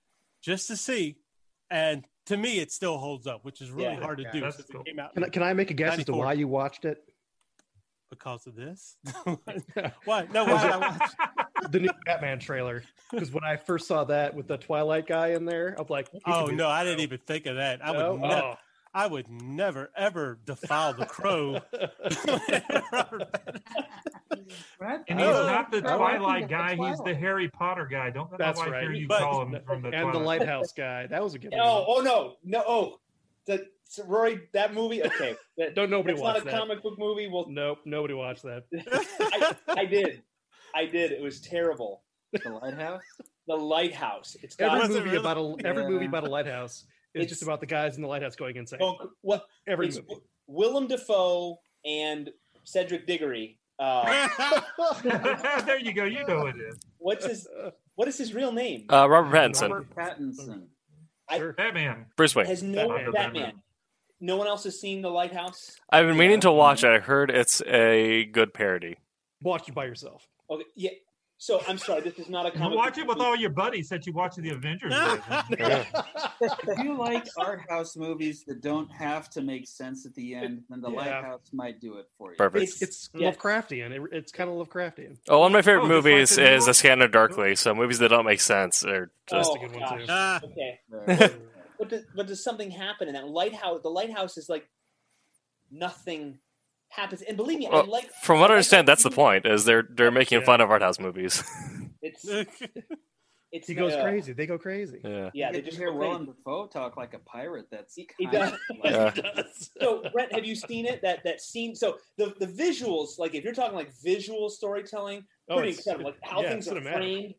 just to see. And to me, it still holds up, which is really Yeah. hard to Yeah, do. since cool. It came out Can I, can I make a guess as to why you watched it? because of this. why? No, why did I watch? the new Batman trailer. Because when I first saw that with the Twilight guy in there, I'm like, Oh no, I didn't even think of that. I No? would never. Oh. I would never ever defile the crow. And he's Oh, not the I like Twilight the guy. He's the Harry Potter guy. Don't let That's my wife right. hear you But- call him from the and the Lighthouse guy. That was a good oh, one. Oh, oh no, no, oh, the so Rory, that movie. Okay, that, Don't nobody that's not a watch that. comic book movie. Well, Nope, nobody watched that. I, I did, I did. It was terrible. The lighthouse. The Lighthouse. It's got Every movie really? about a every movie about a lighthouse is It's- just about the guys in the lighthouse going insane. well, what Every it's movie. Willem Dafoe and Cedric Diggory. Uh, there you go. You know what it is. what's his What is his real name? Uh, Robert Pattinson, Robert Pattinson. I- Sure. Batman. Bruce Wayne. Has no Batman. Batman. No one else has seen The Lighthouse. I've been meaning to watch it. I heard it's a good parody. Watch it by yourself. Okay, yeah. So I'm sorry, this is not a You comic. watch book it with movie. all your buddies that you watch the Avengers. version. If you like art house movies that don't have to make sense at the end, then the Yeah. Lighthouse might do it for you. Perfect. It's it's Yeah. Lovecraftian. It, it's kind of Lovecraftian. Oh, one of my favorite Oh, just like movies the new is one? A Scanner Darkly. So movies that don't make sense are just. Oh, a good one, gosh. too. Ah, Okay, but does, but does something happen in that lighthouse? The lighthouse is like nothing happens, and believe me, I Well, like. From what I understand, that that's the point. Is they're they're making Yeah. fun of art house movies. It's it's He goes uh, crazy. They go crazy. yeah. Yeah, you they just hear go crazy. Willem Dafoe talk like a pirate. That's He- he does. of Yeah. He does. So, Brent, have you seen it? That that scene. So the the visuals, like if you're talking like visual storytelling, Oh, pretty it's- incredible. Like how yeah, things are cinematic. framed.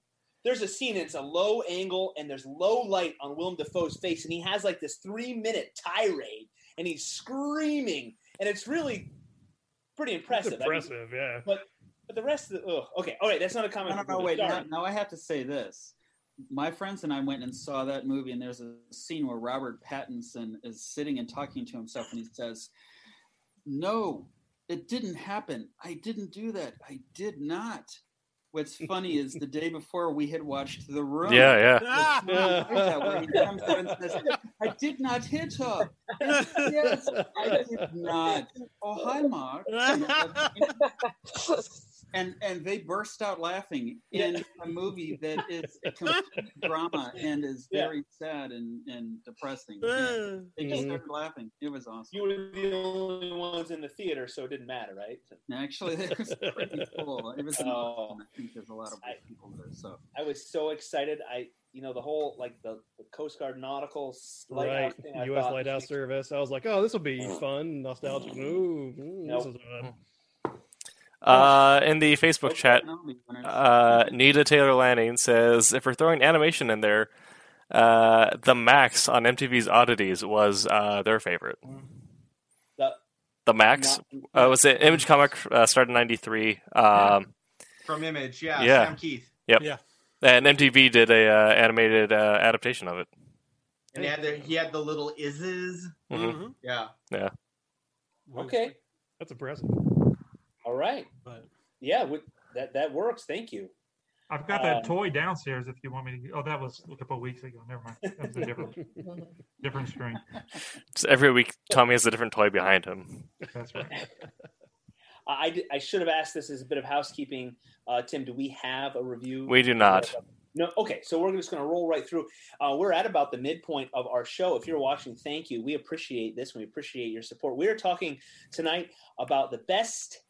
There's a scene. It's a low angle, and there's low light on Willem Dafoe's face, and he has like this three minute tirade, and he's screaming, and it's really pretty It's impressive. I mean, impressive, yeah. but but the rest of the ugh, okay, all right, that's not a comment. No, no, no, wait. Now, now I have to say this. My friends and I went and saw that movie, and there's a scene where Robert Pattinson is sitting and talking to himself, and he says, No, it didn't happen. I didn't do that. I did not. What's funny is the day before we had watched The Room. Yeah, yeah. ah, Yeah, where he comes out and says, I did not hit her. yes, I did not. Oh, hi, Mark. and and they burst out laughing in a movie that is a complete drama and is Yeah. very sad and, and depressing. And they just Mhm. started laughing. It was awesome. You were the only ones in the theater, so it didn't matter, right? Actually, it was pretty cool. It was. in Oh. Boston. I think there's a lot of I- people there. So I was so excited. I, you know, the whole like the, the Coast Guard nautical s- Right. thing. I U.S. thought- Lighthouse Service. I was like, oh, this will be fun, nostalgic. Ooh, mm, Nope. This is fun. Uh, in the Facebook chat, uh, Nita Taylor Lanning says if we're throwing animation in there, uh, the Maxx on MTV's Oddities was uh, their favorite. The- The Maxx not- uh, was it Image Comic uh, started in '93. Um, From Image, yeah. Yeah. Sam Kieth. Yep, yeah, and MTV did a uh, animated uh, adaptation of it. And he had the he had the little ises. Mhm. Yeah. Okay. That's impressive. All right. But Yeah, with, that that works. Thank you. I've got Um, that toy downstairs. If you want me to. Oh, that was a couple of weeks ago. Never mind. That was a different different string. Just every week, Tommy has a different toy behind him. That's right. I, I, I should have asked this as a bit of housekeeping. Uh, Tim, do we have a review? We do not. No. Okay, so we're just going to roll right through. Uh, we're at about the midpoint of our show. If you're watching, thank you. We appreciate this. We appreciate your support. We are talking tonight about the best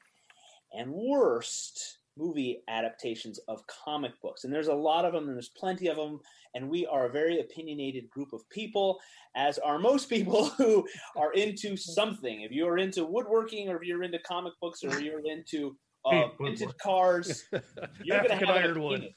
and worst movie adaptations of comic books, and there's a lot of them, and there's plenty of them. And we are a very opinionated group of people, as are most people who are into something. If you're into woodworking, or if you're into comic books, or you're into uh, vintage cars, you're going to have an ironwood. opinion.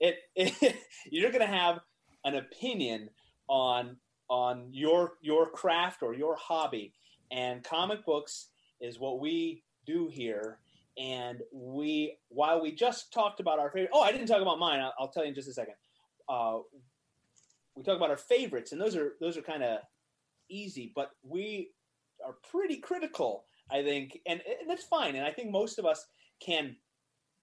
It, it you're going to have an opinion on on your your craft or your hobby, and comic books is what we do here. And we, while we just talked about our favorite, oh, I didn't talk about mine. I'll, I'll tell you in just a second. Uh, we talk about our favorites, and those are those are kind of easy, but we are pretty critical, I think, and, and that's fine. And I think most of us can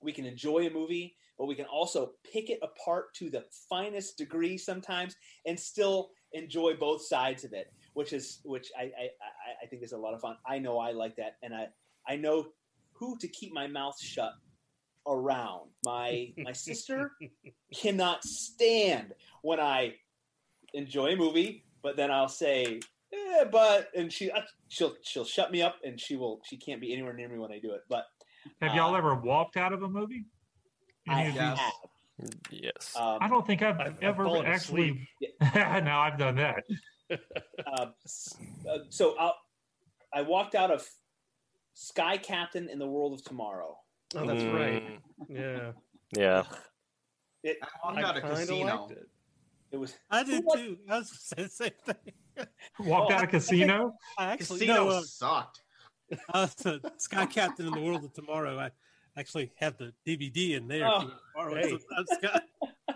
we can enjoy a movie, but we can also pick it apart to the finest degree sometimes and still enjoy both sides of it, which is which I I, I- think is a lot of fun. I know I like that, and I I know who to keep my mouth shut around. My my sister cannot stand when I enjoy a movie, but then I'll say, eh, but and she uh, she'll she'll shut me up and she will she can't be anywhere near me when I do it. But Have y'all Uh, ever walked out of a movie? I Any of have. Yes. Um, I don't think I've, I've- I've ever actually. asleep. no, I've done that. uh, uh, so i I walked out of Sky Captain in the World of Tomorrow. Oh, that's right. Mm, Yeah. Yeah. It I walked out of kinda casino. liked it. it was I did What? too. I was saying the same thing. Walked Oh, out of casino. I actually Casino no, uh, sucked. I was the Sky Captain in the World of Tomorrow. I actually have the DVD in there. Oh, if you want to borrow it. hey. So I'm Sky-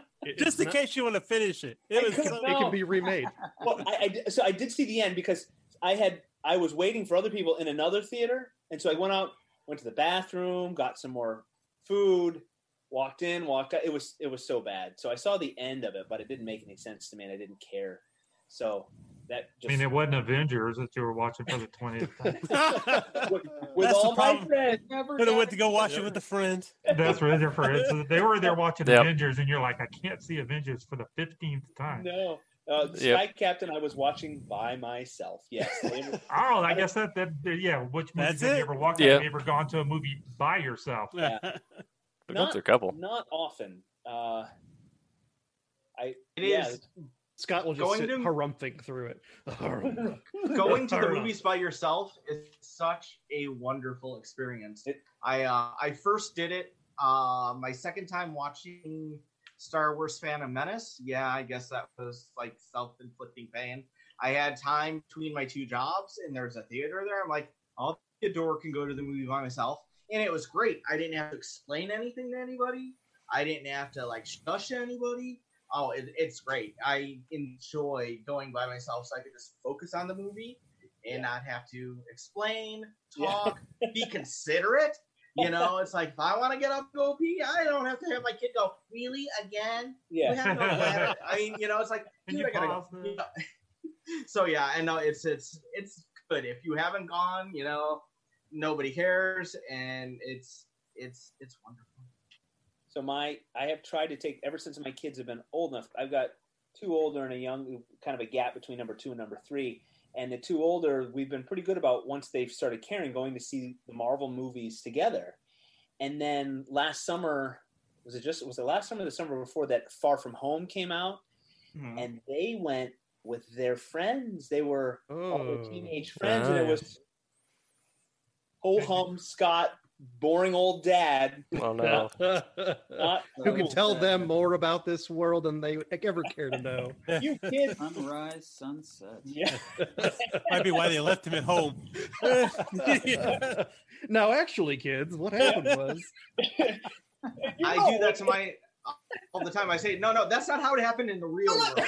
It- just in not- case you want to finish it. It was so- it can be remade. well, I, I so I did see the end because I had I was waiting for other people in another theater, and so I went out, went to the bathroom, got some more food, walked in, walked out. It was it was so bad. So I saw the end of it, but it didn't make any sense to me, and I didn't care. So that I mean, it wasn't Avengers that you were watching for the twentieth time. with, with That's the all my problem. friends. Never Could have went to go watch it with a friend. That's where they're for it. So they were there watching Yep. Avengers, and you're like, I can't see Avengers for the fifteenth time. No. Uh, Sky Yep. Captain, I was watching by myself. Yes. Were- Oh, I guess that that yeah. Which movies That's have it. you ever walked out? Have you ever gone to a movie by yourself? Yeah. Not- a couple. not often. Uh, I It yeah, is Scott will just Going sit to- harumphing through it. going to the movies by yourself is such a wonderful experience. It- I uh, I first did it uh, my second time watching Star Wars Phantom Menace. Yeah, I guess that was like self-inflicting pain. I had time between my two jobs, and there's a theater there. I'm like, I'll get a door, can go to the movie by myself, and it was great. I didn't have to explain anything to anybody. I didn't have to like shush anybody. Oh, it, it's great. I enjoy going by myself, so I could just focus on the movie and not have to explain, Yeah. talk, be considerate. You know, it's like if I want to get up and go pee, I don't have to have my kid go, really again? Yeah. no. I mean, you know, it's like, dude, I gotta go. so yeah, and no, it's it's it's good. If you haven't gone, you know, nobody cares, and it's it's it's wonderful. So my I have tried to take ever since my kids have been old enough. I've got two older and a young, kind of a gap between number two and number three. And the two older, we've been pretty good about once they've started caring, going to see the Marvel movies together. And then last summer, was it just was it last summer or the summer before that Far From Home came out? Mm-hmm. And they went with their friends. They were all their Oh. teenage friends, and it was ho hum Scott, boring old dad. Oh no. Who can cool. tell them more about this world than they ever care to know? You kids. Sunrise, sunset. Yeah. Might be why they left him at home. Now, actually, kids, what happened was I do that to my all the time. I say, no, no, that's not how it happened in the real world.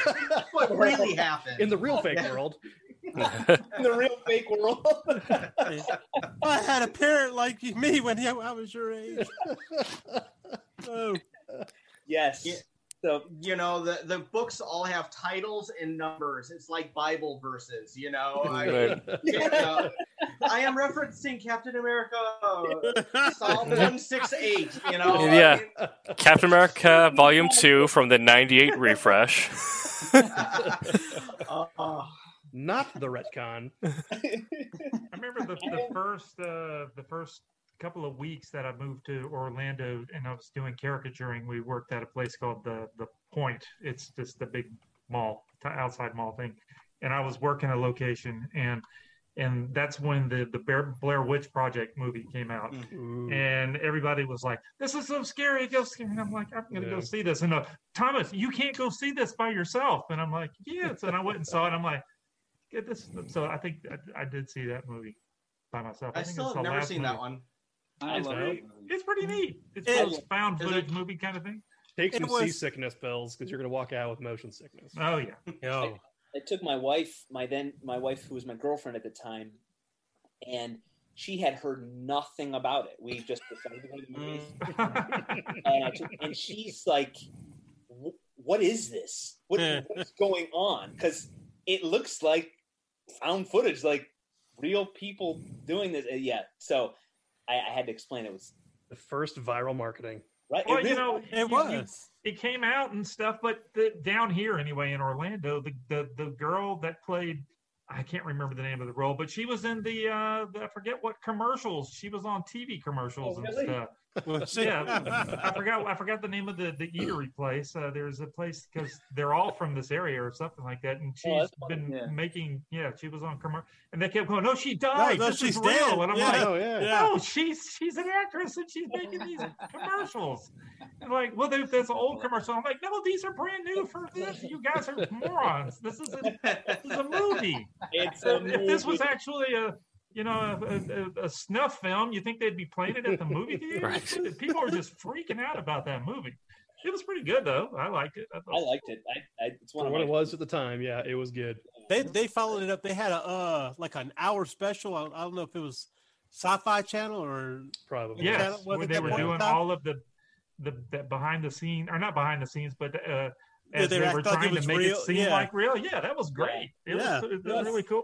What really happened. in the real fake world. in the real fake world. I had a parent like me when I I was your age. Oh, yes. Yeah. So you know, the the books all have titles and numbers. It's like Bible verses. You know, I, Right. you know, I am referencing Captain America, Psalm one six eight. You know, I Yeah. mean, Captain America Volume Two from the '98 refresh. uh, Not the retcon. I remember the, the first uh, the first couple of weeks that I moved to Orlando and I was doing caricaturing. We worked at a place called the the Point. It's just the big mall, t- outside mall thing, and I was working a location and. And that's when the the Blair, Blair Witch Project movie came out, Ooh. and everybody was like, "This is so scary, go scary." And I'm like, "I'm gonna Yeah. go see this." And uh, Thomas, you can't go see this by yourself. And I'm like, "Yes." And I went and saw it. I'm like, "Get this." So I think I, I did see that movie by myself. I think still it's have never seen movie. that one. I It's love pretty, it. it's pretty neat. It's It- those found footage it- movie kind of thing. Take It some was- seasickness pills because you're going to walk out with motion sickness. Oh yeah. yo. Oh. I took my wife, my then my wife who was my girlfriend at the time, and she had heard nothing about it. We just decided to go to the movies, mm. and, I took- and she's like, "What is this? What, eh. what's going on?" Because it looks like found footage, like real people doing this. Uh, Yeah, so I, I had to explain it was The first viral marketing. right. Well, really- you know, It you- you- was. it came out and stuff, but the, down here anyway in Orlando, the, the the girl that played I can't remember the name of the role, but she was in the uh the, I forget what commercials. She was on TV commercials Oh, and stuff. Was Yeah, I forgot I forgot the name of the the eatery place. Uh, there's a place because they're all from this area or something like that, and she's Oh, that's funny. been Yeah. making yeah. She was on commercial, and they kept going, "No, she died. no, this she's real." dead. And I'm Yeah. like, Oh yeah. Yeah. no, she's she's an actress and she's making these commercials. And like, well, there, there's an old commercial. I'm like, no, these are brand new for this. You guys are morons. This is a, this is a movie. It's a If, if this was actually a you know a, a, a snuff film, you think they'd be playing it at the movie theater? Right. People were just freaking out about that movie. It was pretty good though. I liked it. I I liked it. I, I it's one For of what it was at the time, yeah, it was good. They they followed it up. They had a uh like an hour special. I, I don't know if it was Sci-Fi Channel or Probably. Yeah. yes, channel where they were doing time? all of the the, the behind the scene or not behind the scenes, but uh, as they they, were trying was to make real, it seem yeah. like real. Yeah, that was great. It Yeah. was, it was really cool.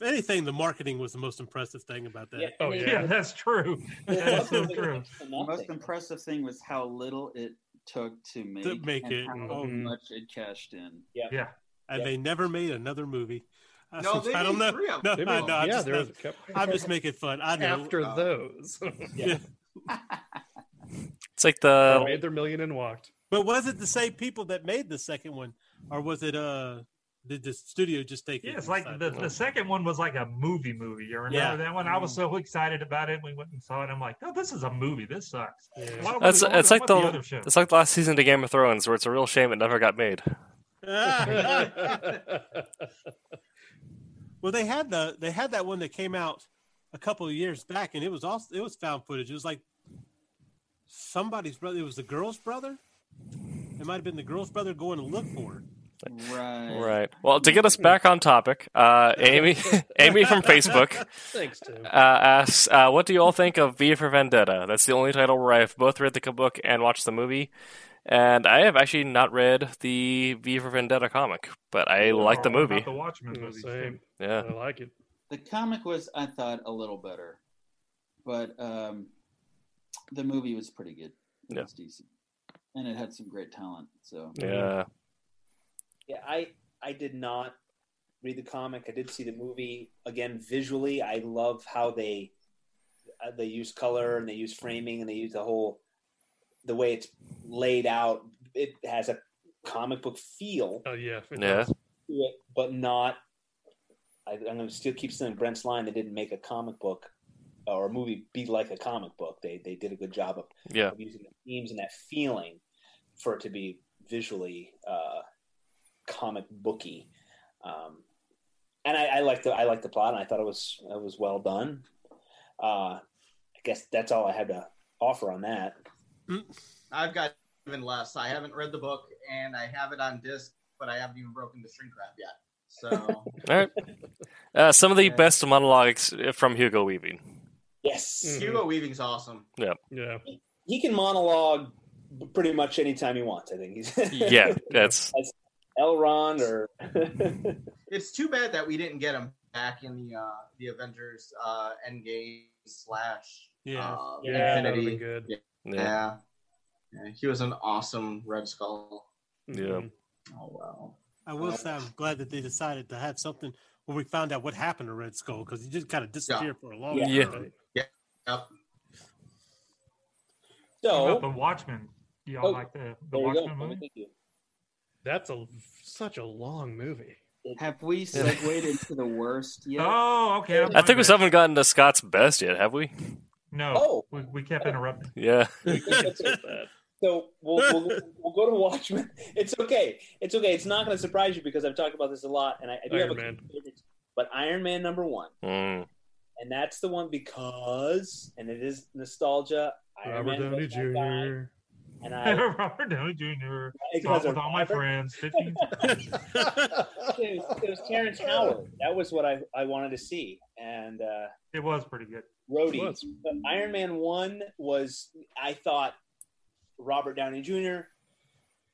If anything, the marketing was the most impressive thing about that. Yeah, Oh, yeah. Yeah, that's true. it That's so true. The most impressive thing was how little it took to make, make and it. how Mhm. much it cashed in. Yeah. yeah, And Yeah. they never made another movie. I, No, they I don't made know. three of them. I know. I'm yeah, just, there was no, I'm just making fun. I know. after Uh, those. yeah. It's like They the made their million and walked. But was it the same people that made the second one, or was it uh did the studio just take it? Yeah, it's like decide the, the second one was like a movie movie. You remember Yeah. that one? I was so excited about it. We went and saw it. I'm like, no, this is a movie. This sucks. Yeah. That's- we- it's like what's the- other show? it's like the last season of Game of Thrones, where it's a real shame it never got made. well, they had the they had that one that came out a couple of years back, and it was also it was found footage. It was like somebody's brother. It was the girl's brother. It might have been the girl's brother going to look for it. Right. Right. Well, to get us back on topic, uh, Amy, Amy from Facebook Thanks, Tim. uh, asks, uh, "What do you all think of V for Vendetta?" That's the only title where I've both read the book and watched the movie, and I have actually not read the V for Vendetta comic, but I like the Oh, movie. The Watchmen Yeah, movie. Same. Yeah. I like it. The comic was, I thought, a little better, but um, the movie was pretty good. It Yeah. was decent, and it had some great talent. So Yeah. Yeah, I I did not read the comic. I did see the movie. Again, visually, I love how they uh, they use color and they use framing and they use the whole the way it's laid out. It has a comic book feel Oh yeah. Yeah. it, but not. I, I'm going to still keep saying Brent's line. They didn't make a comic book or a movie be like a comic book. They they did a good job of Yeah. of using the themes and that feeling for it to be visually uh, comic booky. Um, and I, I like the I like the plot, and I thought it was it was well done. Uh, I guess that's all I had to offer on that. I've got even less. I haven't read the book, and I have it on disc, but I haven't even broken the shrink wrap yet. So All right. Uh, some of the best monologues from Hugo Weaving. Yes, Mhm. Hugo Weaving's awesome. Yeah. Yeah. He can monologue pretty much anytime he wants. I think he's Yeah, that's Elrond or It's too bad that we didn't get him back in the uh, the Avengers uh, Endgame slash Yeah. uh, Yeah. That would have Infinity. been good. yeah. Yeah. yeah, he was an awesome Red Skull. Yeah. Mhm. Oh wow. I will say I'm glad that they decided to have something when we found out what happened to Red Skull because he just kind of disappeared for a long Yeah. time. Yeah. Yep. So. the Watchmen. Do y'all Oh, like the, the There you go. Watchmen movie? Thank you. That's a such a long movie. have we segued into the worst yet? Oh, okay. I'm I think we good. haven't gotten to Scott's best yet, have we? No, Oh. we, we kept interrupting. Yeah. So we'll, we'll, we'll go to Watchmen. It's okay. It's okay. It's not going to surprise you because I've talked about this a lot, and I, I do Iron have a Man. favorites. But Iron Man number one, Mm. and that's the one because, and it is nostalgia. Iron Robert Man Downey was my guy. Jr. and I Robert Downey Jr. Because Talk with all my friends. 15 it was, it was Terrence Howard. That was what I, I wanted to see, and uh, It was pretty good. Rhodey. It was. But Iron Man one was I thought Robert Downey Jr.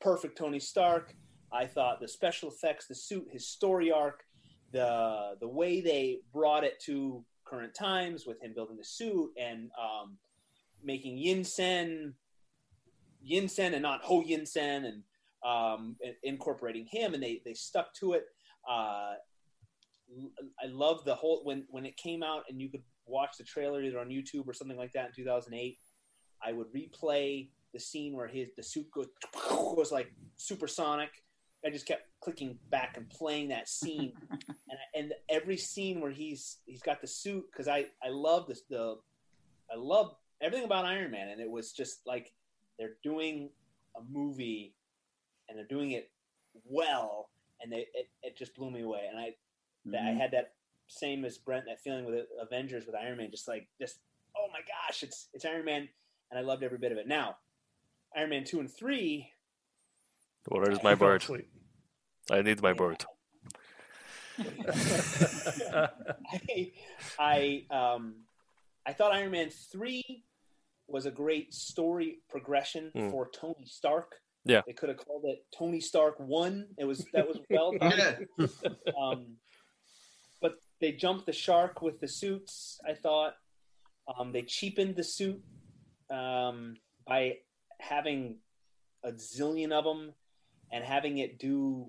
perfect Tony Stark. I thought the special effects, the suit, his story arc, the the way they brought it to current times with him building the suit and um, making Yinsen Yinsen and not Ho Yinsen and um, incorporating him and they they stuck to it. Uh, I love the whole when when it came out and you could watch the trailer either on YouTube or something like that in 2008. I would replay the scene where his the suit goes was like supersonic. I just kept clicking back and playing that scene, and and every scene where he's he's got the suit because I I love this the I love everything about Iron Man, and it was just like they're doing a movie and they're doing it well, and they it, it just blew me away, and I that I had that same as Brent that feeling with Avengers with Iron Man, just like just oh my gosh, it's it's Iron Man, and I loved every bit of it. Now, Iron Man two and three, Where is my I fell bird? I need my bird. I, I um I thought Iron Man three was a great story progression Mm. for Tony Stark. Yeah. they could have called it Tony Stark one. It was that was well done. Yeah. um, but they jumped the shark with the suits. I thought um, they cheapened the suit um, by having a zillion of them and having it do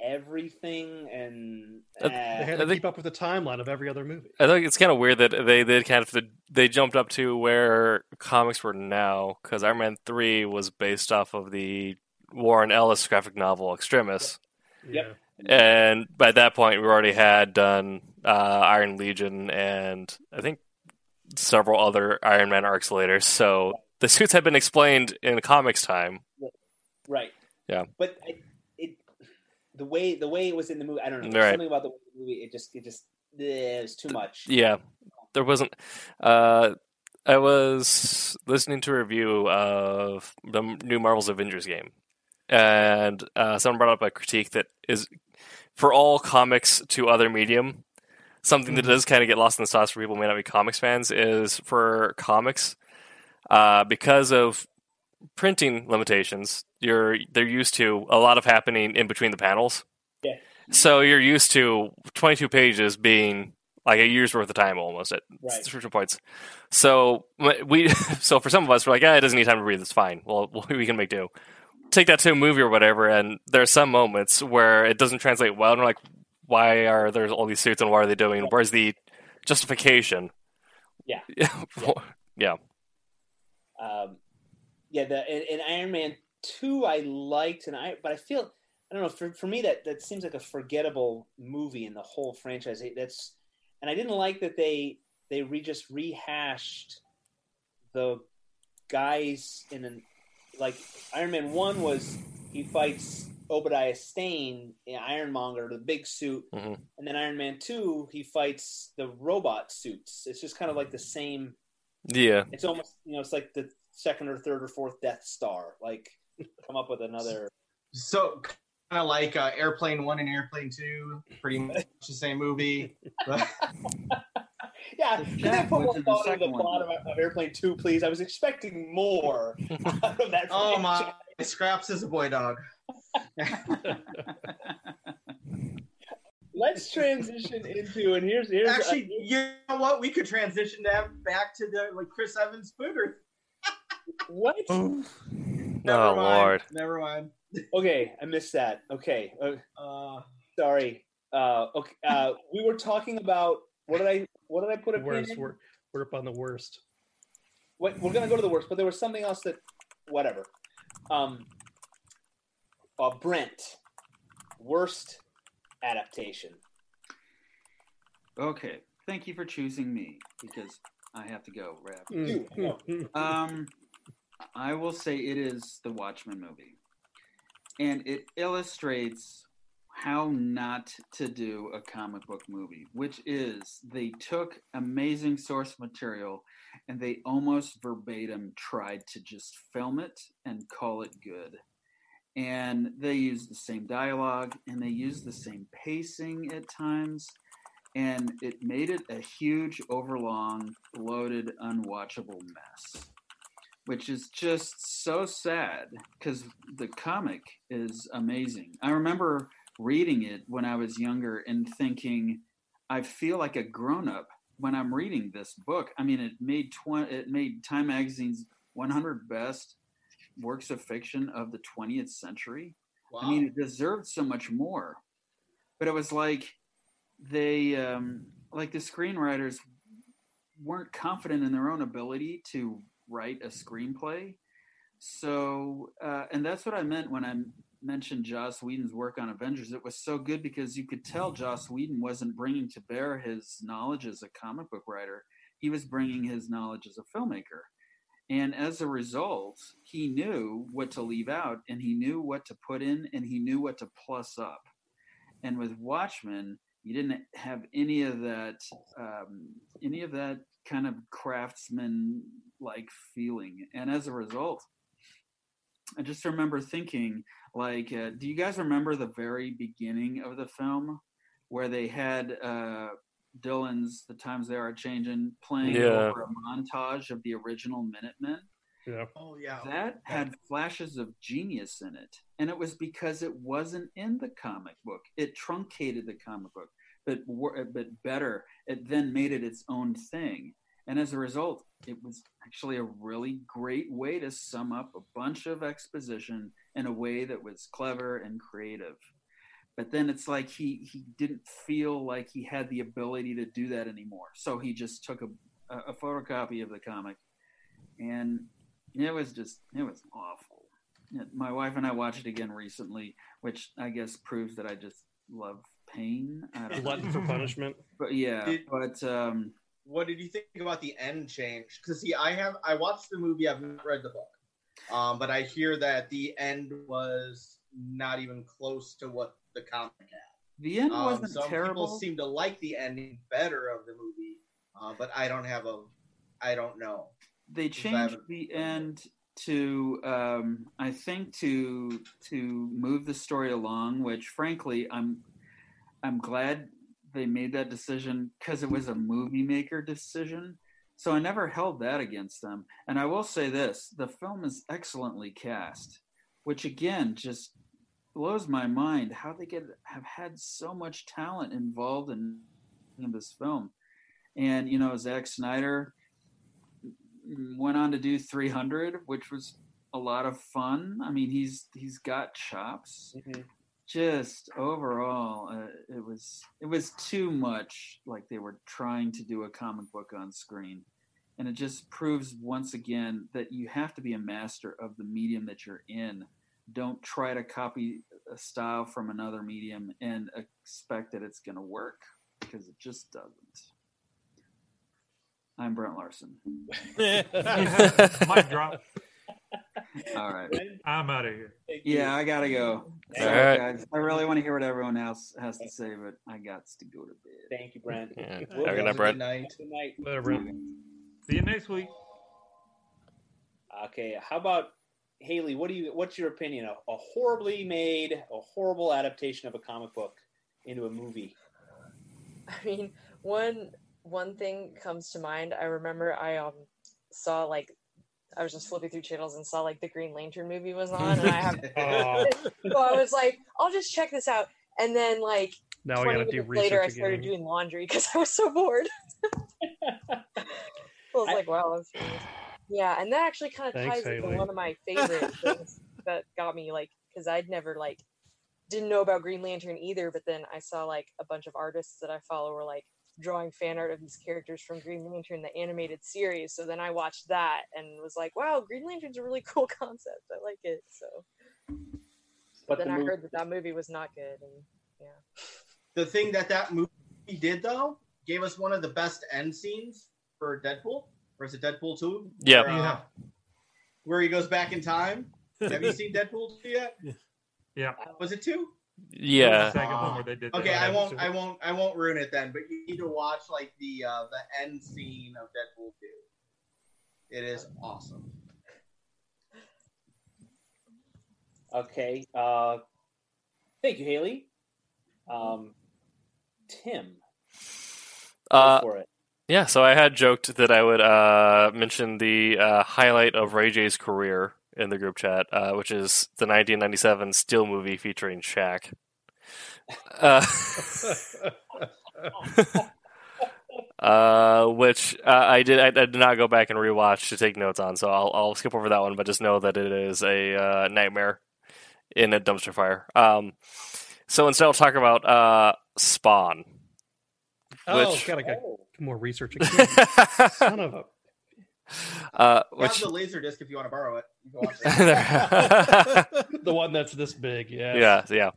everything. And Uh, They had to think- keep up with the timeline of every other movie. I think it's kind of weird that they did kind of they jumped up to where comics were now because Iron Man three was based off of the Warren Ellis graphic novel Extremis, Yep. and by that point we already had done uh, Iron Legion and I think several other Iron Man arcs later. So the suits had been explained in comics time. right, Yeah. But I, it the way the way it was in the movie, I don't know. Right. Something about the, the movie, it just it just eh, it was too much. Yeah, there wasn't. Uh, I was listening to a review of the new Marvel's Avengers game, and uh, someone brought up a critique that is for all comics to other medium. Something that does kind of get lost in the sauce for people who may not be comics fans is for comics, uh, because of printing limitations. You're they're used to a lot of happening in between the panels. Yeah. So you're used to 22 pages being like a year's worth of time almost at Right. certain points. So we, so for some of us, we're like, yeah, it doesn't need time to breathe. It's fine. Well, we can make do. Take that to a movie or whatever, and there are some moments where it doesn't translate well, and we're like, why are there all these suits and what are they doing? Where's the justification? Yeah. yeah. um, yeah, the in, in Iron Man two I liked, and I but I feel I don't know for for me that that seems like a forgettable movie in the whole franchise. That's and I didn't like that they they re, just rehashed the guys in an like Iron Man one was he fights Obadiah Stane in Ironmonger, the big suit, Mhm. and then Iron Man two he fights the robot suits. It's just kind of like the same Yeah. it's almost you know it's like the second or third or fourth Death Star. Like come up with another. So kind of like uh, Airplane One and Airplane Two, pretty much the same movie. But Yeah, The can they Jack put was more in the thought into the second one. plot of, of Airplane Two, please? I was expecting more out of that. oh my. Scraps is a boy dog. Let's transition into and here's here's Actually, you know what? We could transition that back to the like Chris Evans Booger. What? Oh Never mind. Lord. Never mind. Okay, I missed that. Okay, uh, Uh, sorry. Uh, okay, uh, we were talking about what did I what did I put a The pin worst. in? We're, we're up on the worst. What, we're gonna go to the worst, but there was something else that, whatever. Um, uh, Brent, worst adaptation. okay, thank you for choosing me because I have to go. Wrap. You, no. Um, I will say it is the Watchmen movie, and it illustrates how not to do a comic book movie, which is they took amazing source material and they almost verbatim tried to just film it and call it good. And they used the same dialogue and they used the same pacing at times. And it made it a huge, overlong, bloated, unwatchable mess which is just so sad because the comic is amazing. I remember reading it when I was younger and thinking, I feel like a grown up when I'm reading this book. I mean, it made tw- it made Time Magazine's 100 best works of fiction of the 20th century. Wow. I mean, it deserved so much more, but it was like they, um, like the screenwriters, weren't confident in their own ability to write a screenplay. So, uh, and that's what I meant when I mentioned Joss Whedon's work on Avengers. It was so good because you could tell Joss Whedon wasn't bringing to bear his knowledge as a comic book writer. He was bringing his knowledge as a filmmaker. And as a result, he knew what to leave out and he knew what to put in and he knew what to plus up. And with Watchmen, you didn't have any of that, um, any of that kind of craftsman like feeling. And as a result, I just remember thinking, like, uh, do you guys remember the very beginning of the film where they had uh, Dylan's "The Times They Are Changing" playing Yeah. over a montage of the original Minutemen? Yeah. Oh yeah. That had flashes of genius in it, and it was because it wasn't in the comic book. It truncated the comic book, but but better. It then made it its own thing, and as a result, it was actually a really great way to sum up a bunch of exposition in a way that was clever and creative. But then it's like he he didn't feel like he had the ability to do that anymore, so he just took a a, a photocopy of the comic, and it was just it was awful. My wife and I watched it again recently, which I guess proves that I just love pain. I don't know. Glutton for punishment. But yeah, Did- but um, What did you think about the end change? Because see, I have I watched the movie. I've not read the book, um, but I hear that the end was not even close to what the comic had. the end Um, wasn't some terrible. people seem to like the ending better of the movie, uh, but I don't have a, I don't know. they changed the end to um, I think to to move the story along, which frankly I'm I'm glad they made that decision because it was a movie maker decision. So I never held that against them. And I will say this: the film is excellently cast, which again just blows my mind how they get have had so much talent involved in, in this film. And you know, Zack Snyder went on to do 300, which was a lot of fun. I mean, he's he's got chops. Mm-hmm. Just overall, uh, it was it was too much like they were trying to do a comic book on screen, and it just proves once again that you have to be a master of the medium that you're in. Don't try to copy a style from another medium and expect that it's going to work because it just doesn't. I'm Brent Larson. Mic drop. All right. I'm out of here. Yeah, I gotta go. All Sorry, right. guys. I really want to hear what everyone else has to say, but I got to go to bed. Thank you, Brent. Yeah. We'll- Have a good night, Good Brent. night. Good night. Later, Brent. See you next week. Okay, how about Haley? What do you? What's your opinion? A, a horribly made, a horrible adaptation of a comic book into a movie. I mean, one one thing comes to mind. I remember I um saw like I was just flipping through channels and saw like the Green Lantern movie was on, and I have so I was like, I'll just check this out. And then like now 20 gotta do minutes later, I started again. doing laundry because I was so bored. I was I- like, wow, that's yeah. And that actually kind of Thanks, ties into one of my favorite things that got me like because I'd never like didn't know about Green Lantern either, but then I saw like a bunch of artists that I follow were like drawing fan art of these characters from Green Lantern, the animated series. So then I watched that and was like, wow, Green Lantern's a really cool concept. I like it. So But then the I movie- heard that that movie was not good, and yeah. The thing that that movie did though gave us one of the best end scenes for Deadpool. Or is it Deadpool two? Yeah. Where, uh, Yeah. where he goes back in time. Have you seen Deadpool two yet? Yeah. Was it two? Yeah. The second one where they did that. Okay, I won't, I won't, I won't ruin it then. But you need to watch like the uh, the end scene of Deadpool two. It is awesome. Okay. Uh, thank you, Haley. Um, Tim, go Uh, for it. yeah, so I had joked that I would uh, mention the uh, highlight of Ray J's career in the group chat, uh, which is the 1997 Steel movie featuring Shaq. Uh, uh, which uh, I did. I, I did not go back and rewatch to take notes on, so I'll, I'll skip over that one. But just know that it is a uh, nightmare in a dumpster fire. Um, so instead, I'll talk about uh, Spawn. Oh, Which- God, I got Oh, more research. Again. Son of a. uh, which have the laser disc if you want to borrow it. You can watch it. the one that's this big. Yeah. yeah, yeah.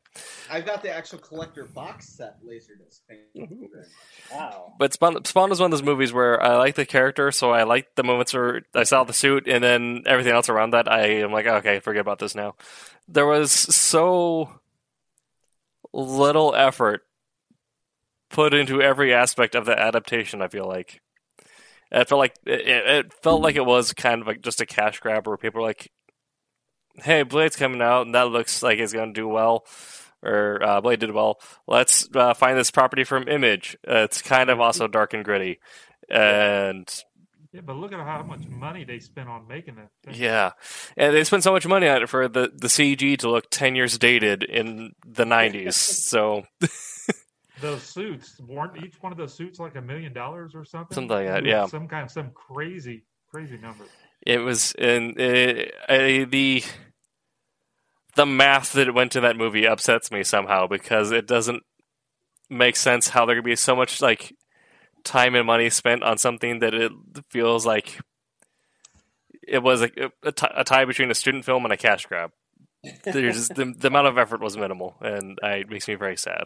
I've got the actual collector box set laser disc. Thank you very much. wow. But Spawn, Spawn is one of those movies where I like the character, so I like the moments where I saw the suit, and then everything else around that, I am like, okay, forget about this now. There was so little effort put into every aspect of the adaptation. I feel like it felt like it, it felt like it was kind of like just a cash grab where people were like, "Hey, Blade's coming out, and that looks like it's going to do well." Or uh, Blade did well. Let's uh, find this property from Image. Uh, it's kind of also dark and gritty, and Yeah, but look at how much money they spent on making that. Thing. yeah, and they spent so much money on it for the the CG to look ten years dated in the '90s. so Those suits weren't each one of those suits like a million dollars or something. Something like that, yeah. Some kind of some crazy, crazy number. it was in uh, the the math that went to that movie upsets me somehow because it doesn't make sense how there could be so much like time and money spent on something that it feels like it was a, a, t- a tie between a student film and a cash grab. Just, the, the amount of effort was minimal, and I, it makes me very sad.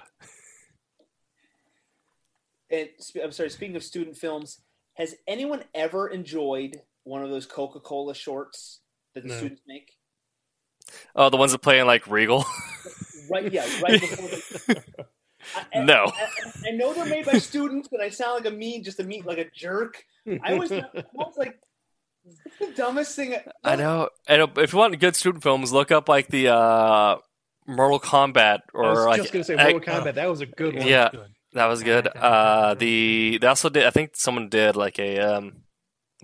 And I'm sorry. Speaking of student films, has anyone ever enjoyed one of those Coca-Cola shorts that the No. students make? Oh, the ones that play in like Regal. Right. Yeah. Right before. The, I, I- no, I, I know they're made by students, but I sound like a mean, just a mean, like a jerk. I was, I was like, the dumbest thing. I know. I know. If you want good student films, look up like the uh, Mortal Kombat or I was like just gonna say I- Mortal Kombat. That was a good one. Yeah. Good. That was good. Uh, the they also did. I think someone did like a um,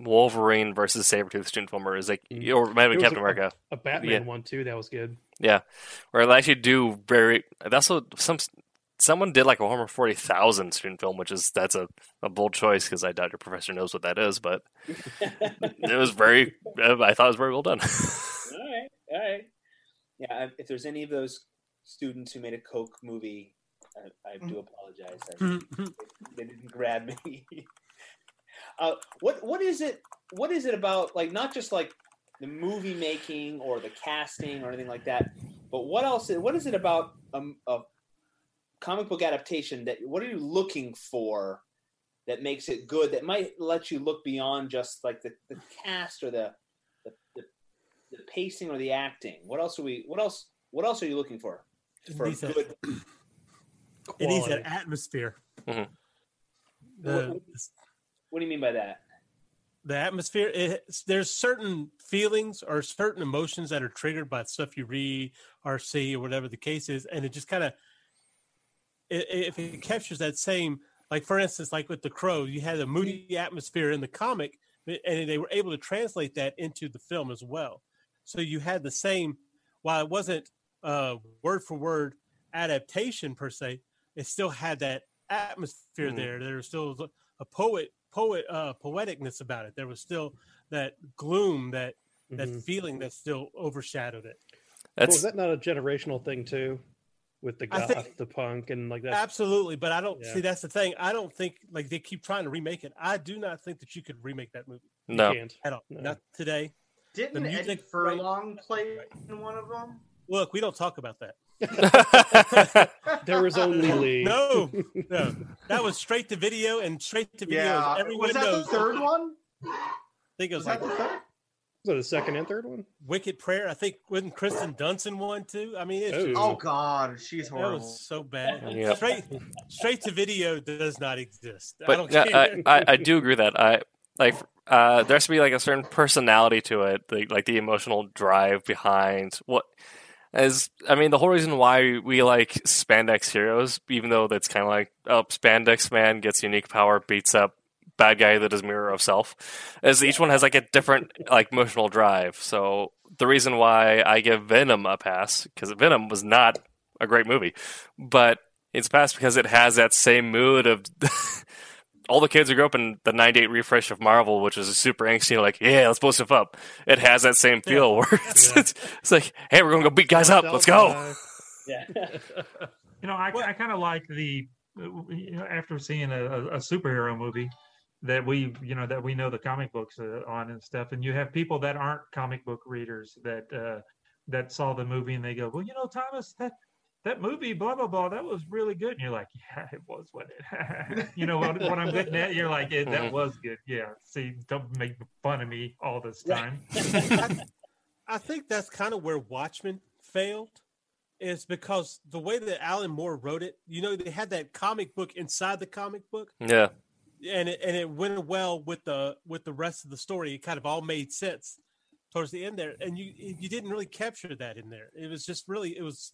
Wolverine versus Sabretooth student film, or is like Mm. or maybe Captain a- America, A Batman Yeah. one too. That was good. Yeah, where they actually do very. That's what some someone did like a Warhammer forty thousand student film, which is that's a, a bold choice because I doubt your professor knows what that is, but it was very. I thought it was very well done. All right, all right. Yeah, if there's any of those students who made a Coke movie, I, I do apologize. I, they didn't grab me. uh, what what is it? What is it about? Like not just like the movie making or the casting or anything like that, but what else? What is it about um, a comic book adaptation that? What are you looking for that makes it good? That might let you look beyond just like the, the cast or the the, the the pacing or the acting. What else are we? What else? What else are you looking for? For a good. it needs Quality. that atmosphere. Mhm. The, What- What do you mean by that? the atmosphere it, there's certain feelings or certain emotions that are triggered by stuff you read or see or whatever the case is and it just kind of if it captures that same like for instance like with the crow you had a moody atmosphere in the comic and they were able to translate that into the film as well so you had the same while it wasn't uh word for word adaptation per se it still had that atmosphere Mhm. there there was still a poet poet uh poeticness about it there was still that gloom that that Mhm. feeling that still overshadowed it Well, is that not a generational thing too, with the goth, think- the punk, and like that? absolutely but i don't Yeah. see that's the thing i don't think like they keep trying to remake it i do not think that you could remake that movie no. can't. at all No. not today Didn't The Eddie music- Furlong play in one of them? look we don't talk about that There was only Lee. no no that was straight to video and straight to video Yeah. everyone Was that knows the third one? i think it was Was that like the third? So the second and third one. Wicked Prayer. I think wasn't Kirsten Dunst one too. I mean, it's just, Oh God, she's that horrible. was so bad. Yeah. Straight straight to video does not exist. I But don't yeah, care. I, I, I do agree that I like uh, there has to be like a certain personality to it, the, like the emotional drive behind what. As I mean, the whole reason why we like spandex heroes, even though that's kind of like, oh, spandex man gets unique power, beats up bad guy that is mirror of self, is each one has like a different like emotional drive. So the reason why I give Venom a pass because Venom was not a great movie, but it's passed because it has that same mood of all the kids who grew up in the 98 refresh of Marvel, which is a super angsty, like, yeah, let's blow stuff up. It has that same feel where it's, Yeah. it's, it's like, hey, we're going to go beat guys up. Let's go. Yeah. You know, I, I kind of like the you know after seeing a, a, a superhero movie that we you know that we know the comic books uh, on and stuff, and you have people that aren't comic book readers that uh, that saw the movie and they go, well, you know, Thomas, that that movie, blah blah blah, that was really good, and you're like, yeah, it was what it. you know what, what I'm getting at? You're like, yeah, that Mhm. was good. Yeah. See, don't make fun of me all this time. I think that's kind of where Watchmen failed, is because the way that Alan Moore wrote it, you know, they had that comic book inside the comic book, Yeah. and it, and it went well with the with the rest of the story. It kind of all made sense towards the end there, and you you didn't really capture that in there. It was just really it was ex-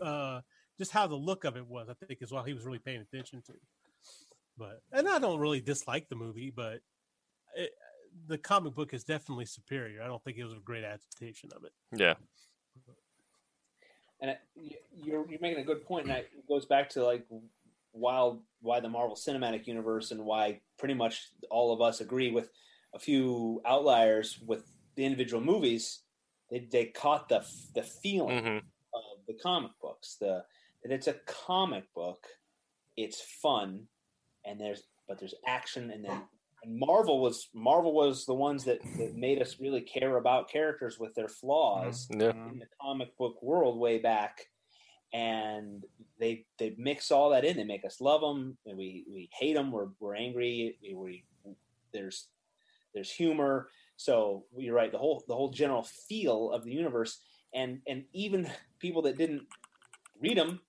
uh, just how the look of it was. I think is what he was really paying attention to. But and I don't really dislike the movie, but it, the comic book is definitely superior. I don't think it was a great adaptation of it. Yeah. and you're you're making a good point, and that goes back to like why why the Marvel Cinematic Universe and why pretty much all of us agree with a few outliers with the individual movies. They they caught the the feeling hmm of the comic books. The that it's a comic book, it's fun, and there's but there's action, and then and Marvel was Marvel was the ones that, that made us really care about characters with their flaws mm-hmm. Yeah. in the comic book world way back, and they they mix all that in. They make us love them, and we we hate them. We're we're angry. We, we there's there's humor. So you're right. The whole the whole general feel of the universe, and and even people that didn't read them,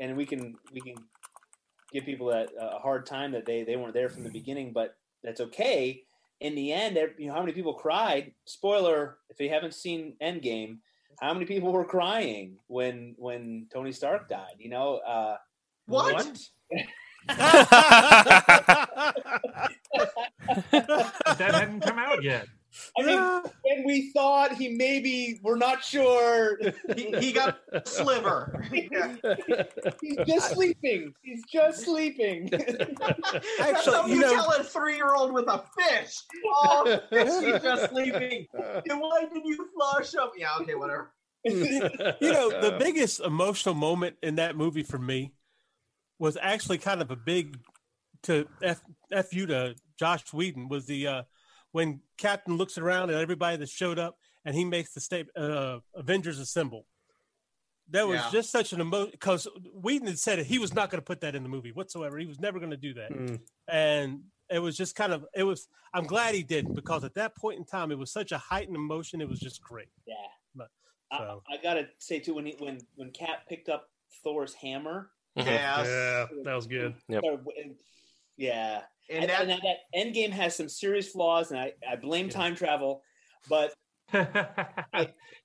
and we can we can give people that a hard time that they they weren't there from the beginning, but that's okay. In the end, you know how many people cried. Spoiler: if you haven't seen Endgame, how many people were crying when when Tony Stark died? You know, uh, What? that hadn't come out yet. I mean, when we thought he maybe we're not sure. He, he got sliver. He's just sleeping. He's just sleeping. That's Actually, how you you know- tell a three-year-old with a fish. Oh, she's just sleeping. And why did you flush up? Yeah, okay, whatever. you know, the biggest emotional moment in that movie for me was actually kind of a big to f, f you to Joss Whedon was the uh, when Captain looks around at everybody that showed up and he makes the statement uh, Avengers assemble. That was Yeah. just such an emotion because Whedon had said it, he was not going to put that in the movie whatsoever. He was never going to do that, Mm. and it was just kind of it was. I'm glad he didn't because at that point in time it was such a heightened emotion. It was just great. yeah. But- I, so. I gotta say too, when he, when when Cap picked up Thor's hammer. Yes. Yeah, that was good. Yep. Or- and- yeah, And and, that, and that, that Endgame has some serious flaws, and I, I blame time travel, but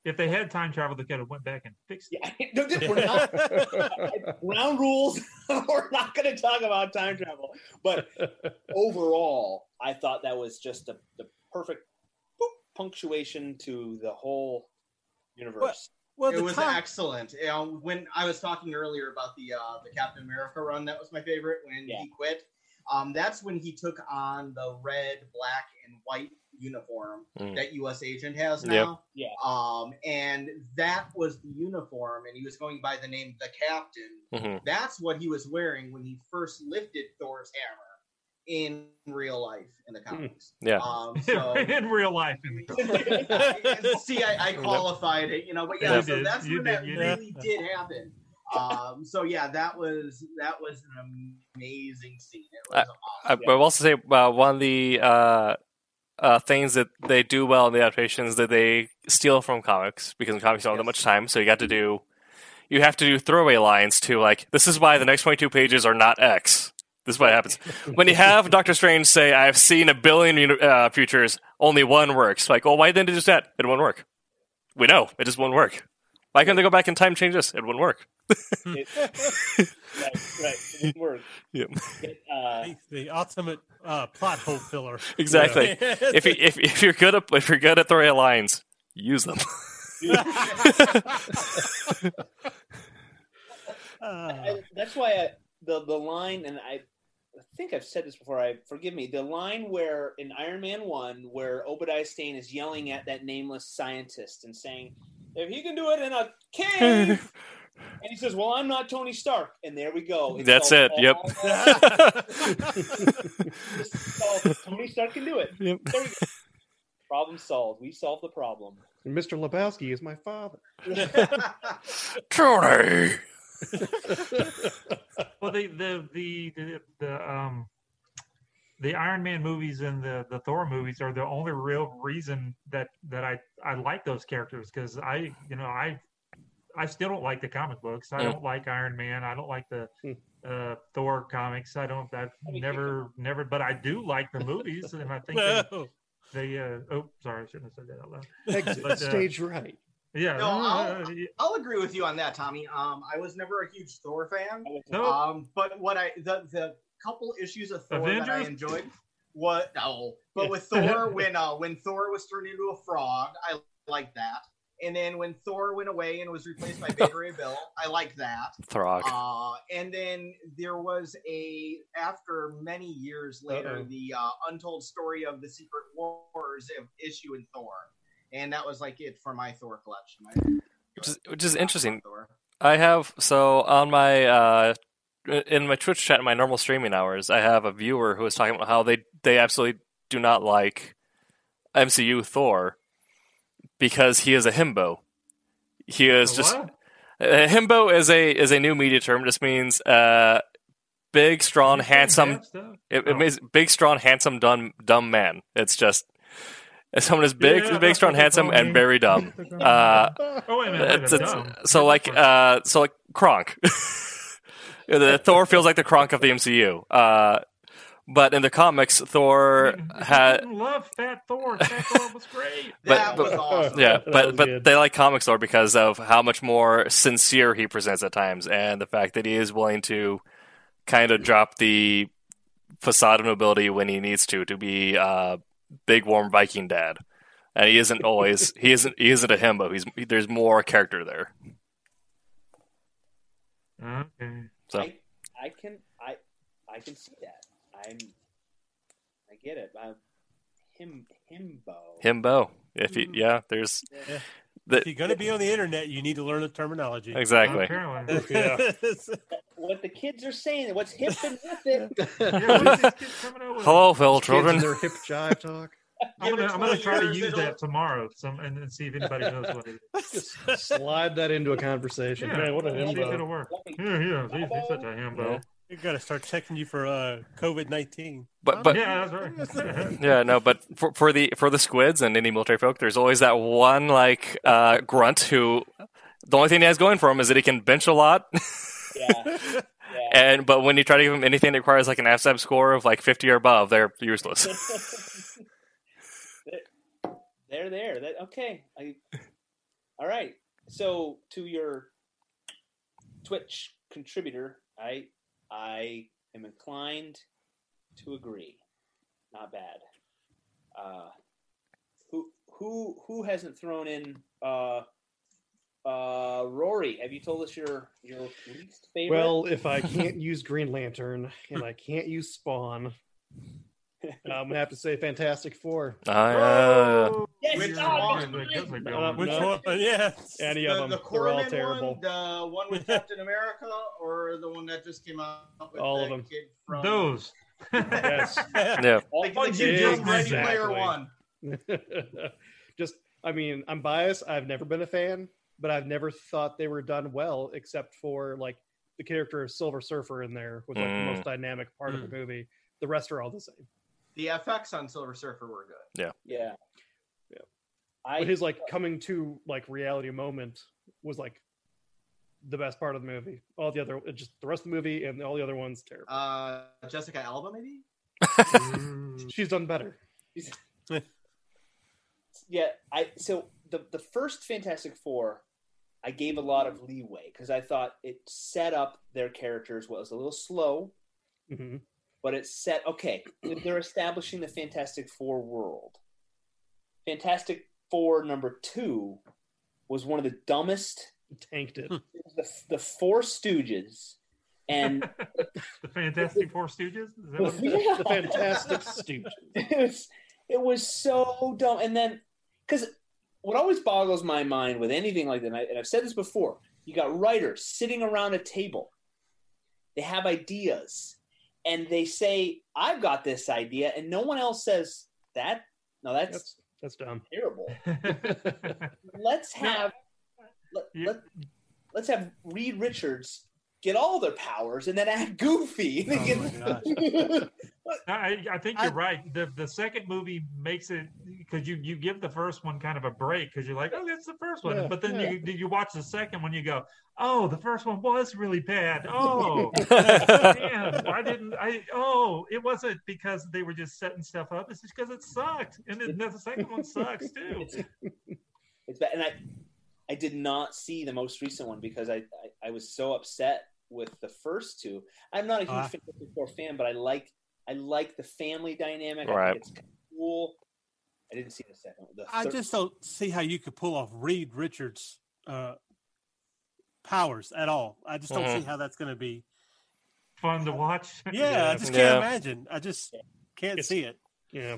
if they had time travel, they could have went back and fixed it. yeah, no, we're not ground rules. we're not going to talk about time travel, but overall, I thought that was just the, the perfect boop, punctuation to the whole universe. Well, it was time, excellent. You know, when I was talking earlier about the uh, the Captain America run, that was my favorite. When Yeah. he quit, um, that's when he took on the red, black, and white uniform Mm. that U.S. Agent has Yep. now. Yeah. Um, and that was the uniform, and he was going by the name the Captain. Mhm. That's what he was wearing when he first lifted Thor's hammer in real life in the comics. Yeah. Um, so in real life. In the See, I, I qualified it, you know, but yeah, You so did, that's you when did, that you did. really did happen. Um, so yeah, that was that was an amazing scene. It was I, I will also say uh, one of the uh, uh, things that they do well in the adaptations that they steal from comics because in comics don't have that much time, so you got to do you have to do throwaway lines to like this is why the next 22 pages are not X. This is what happens when you have Doctor Strange say, "I've seen a billion uh, futures, only one works." Like, well, why didn't it just that? It won't work. We know it just won't work. Why can't they go back in time change this? It wouldn't work. It- right, right. It wouldn't work. Yep. It, uh, The, the ultimate uh, plot hole filler. Exactly. if you, if if you're good at if you're good at throwing lines, use them. I- that's why I, the the line, and I, I think I've said this before. I forgive me. The line where in Iron Man one, where Obadiah Stane is yelling at that nameless scientist and saying, "If he can do it in a cave," and he says, "Well, I'm not Tony Stark," and there we go. It's That's solved it. Yep. all- It's solved. Tony Stark can do it. Yep. There we go. Problem solved. We solved the problem. And Mr. Lebowski is my father. Tony. Well, the the the the, the um the Iron Man movies and the the Thor movies are the only real reason that that I I like those characters because I you know I I still don't like the comic books. I don't like Iron Man. I don't like the Hmm. uh, Thor comics. I don't. I've never never. But I do like the movies, and I think they, no. they uh, oh sorry, I shouldn't have said that out loud. Exit But, uh, stage right. Yeah. No, I'll- uh. I'll agree with you on that, Tommy. Um, I was never a huge Thor fan. No. Um, but what I the the couple issues of Thor that I enjoyed what no, but with Thor when uh when Thor was turned into a frog, I liked that. And then when Thor went away and was replaced by Beta Ray Bill, I liked that. Throg. Uh, and then there was a after many years later Uh-oh. the uh, untold story of the Secret Wars issue in Thor, and that was like it for my Thor collection. I- Which is, which is interesting. Thor. I have so on my uh, in my Twitch chat, in my normal streaming hours, I have a viewer who was talking about how they they absolutely do not like MCU Thor because he is a himbo. He is just What? uh, himbo is a is a new media term. Just means uh, big, strong, handsome. It, it Oh. means big, strong, handsome, dumb, dumb man. It's just someone is big, Yeah, big, strong, handsome, and very dumb. That's what they call me. Uh, oh wait a minute, it's, it's- dumb. so like uh, so like Kronk. the Thor feels like the Kronk of the MCU. Uh, but in the comics, Thor had love Fat Thor. Fat Thor was great. But- that was awesome. yeah, That but was but good. they like comics Thor because of how much more sincere he presents at times, and the fact that he is willing to kind of drop the facade of nobility when he needs to to be uh, big warm Viking dad. And he isn't always he isn't he isn't a himbo. He's there's more character there. Okay. So I, I can I I can see that. I'm I get it. I'm him himbo. himbo. If he, hmm. yeah, there's Yeah. the, If you're going to be on the internet, you need to learn the terminology. exactly. Yeah. What the kids are saying, what's hip and with it. Yeah, what is these kids coming up with? Hello, fellow Kids children. their hip jive talk. I'm gonna, I'm gonna try to use it'll- that tomorrow, some and, and see if anybody knows what it is. Just slide that into a conversation. Yeah, Man, what a see if it'll work. Yeah, yeah, he's, he's such a himbo. You got to start checking you for uh, COVID nineteen. But but yeah, that's right. Yeah, no, but for, for the for the squids and any military folk, there's always that one like uh, grunt who the only thing he has going for him is that he can bench a lot, Yeah. Yeah. and but when you try to give him anything that requires like an ASVAB score of like 50 or above, they're useless. They're there. That okay. I all right. So to your Twitch contributor, I I am inclined to agree. Not bad. Uh who who who hasn't thrown in uh uh Rory, have you told us your your least favorite? Well, if I can't use Green Lantern and I can't use Spawn, I'm gonna have to say Fantastic Four. Uh, yes, Which one? that's mine. Which one? Yeah. Any the, of them, the they're all Corman terrible. one, the one with Captain America, or the one that just came out with All of them. kid from Those. Yes. yeah, like the kid from Ready exactly. Player One. Just, I mean, I'm biased. I've never been a fan, but I've never thought they were done well, except for like the character of Silver Surfer in there was like the Mm. most dynamic part of the movie. The rest are all the same. The FX on Silver Surfer were good. Yeah. Yeah. Yeah. I but his like coming to like reality moment was like the best part of the movie. All the other, just the rest of the movie and all the other ones terrible. Uh, Jessica Alba, maybe. She's done better. yeah, I so the the first Fantastic Four, I gave a lot of leeway because I thought it set up their characters well. It was a little slow, hmm but it set okay. They're establishing the Fantastic Four world. Fantastic Four number two was one of the dumbest. Tanked it. It was the the Four Stooges, and the Fantastic Four Stooges. Is that what it is? Yeah. the Fantastic Stooges. it was it was so dumb. And then because what always boggles my mind with anything like that, and, I, and I've said this before, you got writers sitting around a table. They have ideas, and they say, "I've got this idea," and no one else says that. No, that's, That's that's dumb. terrible. Let's have let, You- let, let's have Reed Richards get all their powers, and then add Goofy. Oh my gosh. I, I think you're right. The the second movie makes it because you you give the first one kind of a break because you're like, oh, that's the first one, Yeah, but then yeah. you you watch the second one, you go, oh, the first one was really bad. Oh, man, why didn't I? Oh, it wasn't because they were just setting stuff up. It's just because it sucked, and then the second one sucks too. it's, it's bad. And I, I did not see the most recent one because I, I, I was so upset with the first two. I'm not a huge Ah. Fantastic Four fan, but I like, I like the family dynamic. I think it's cool. I didn't see the second. The I third- just don't see how you could pull off Reed Richards' uh, powers at all. I just don't Mhm. see how that's going to be. Fun to watch. Yeah, I just can't Yeah. imagine. I just can't It's- see it. Yeah.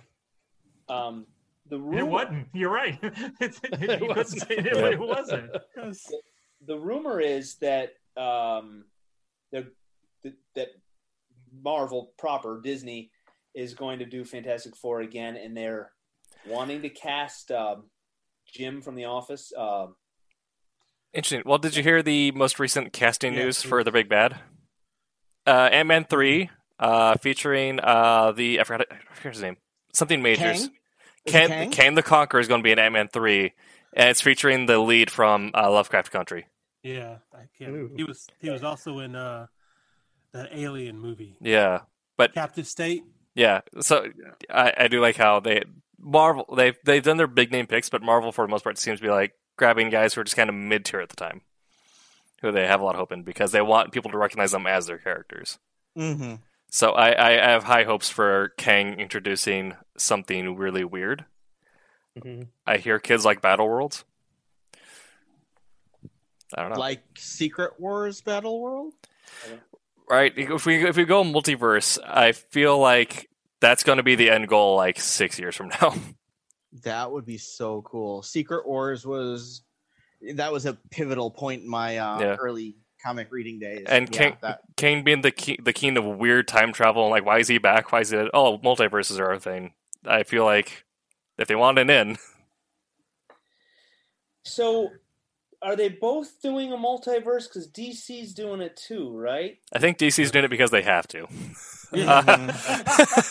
um, the It rumor, wasn't. You're right. It's, you couldn't wasn't. say it, Yeah. it wasn't. 'Cause- the rumor is that um, the, that, that Marvel proper Disney is going to do Fantastic Four again, and they're wanting to cast um, Jim from The Office. Um, Interesting. Well, did you hear the most recent casting Yeah, news please. for the big bad? Uh, Ant Man three, uh, featuring uh, the I forgot, I forgot his name, something majors. Kang? Is Kang, Kang? Kang the Conqueror is going to be in Ant Man three, and it's featuring the lead from uh, Lovecraft Country. yeah, I can't. Ooh. He was he was also in uh, that Alien movie, Yeah, but Captive State. yeah. So I, I do like how they Marvel they've they've done their big name picks, but Marvel for the most part seems to be like grabbing guys who are just kind of mid tier at the time, who they have a lot of hope in because they want people to recognize them as their characters. Mm-hmm. So I, I have high hopes for Kang introducing something really weird. Mhm. I hear kids like Battle Worlds. I don't know. Like Secret Wars Battle World? Right? If we if we go multiverse, I feel like that's going to be the end goal like six years from now. That would be so cool. Secret Wars was that was a pivotal point in my uh, Yeah. early comic reading days. And yeah, Kang, that, Kang being the key, the king of weird time travel, and like why is he back? Why is it? Oh, multiverses are a thing. I feel like if they want an in, So, are they both doing a multiverse? Because DC's doing it too, right? I think DC's doing it because they have to.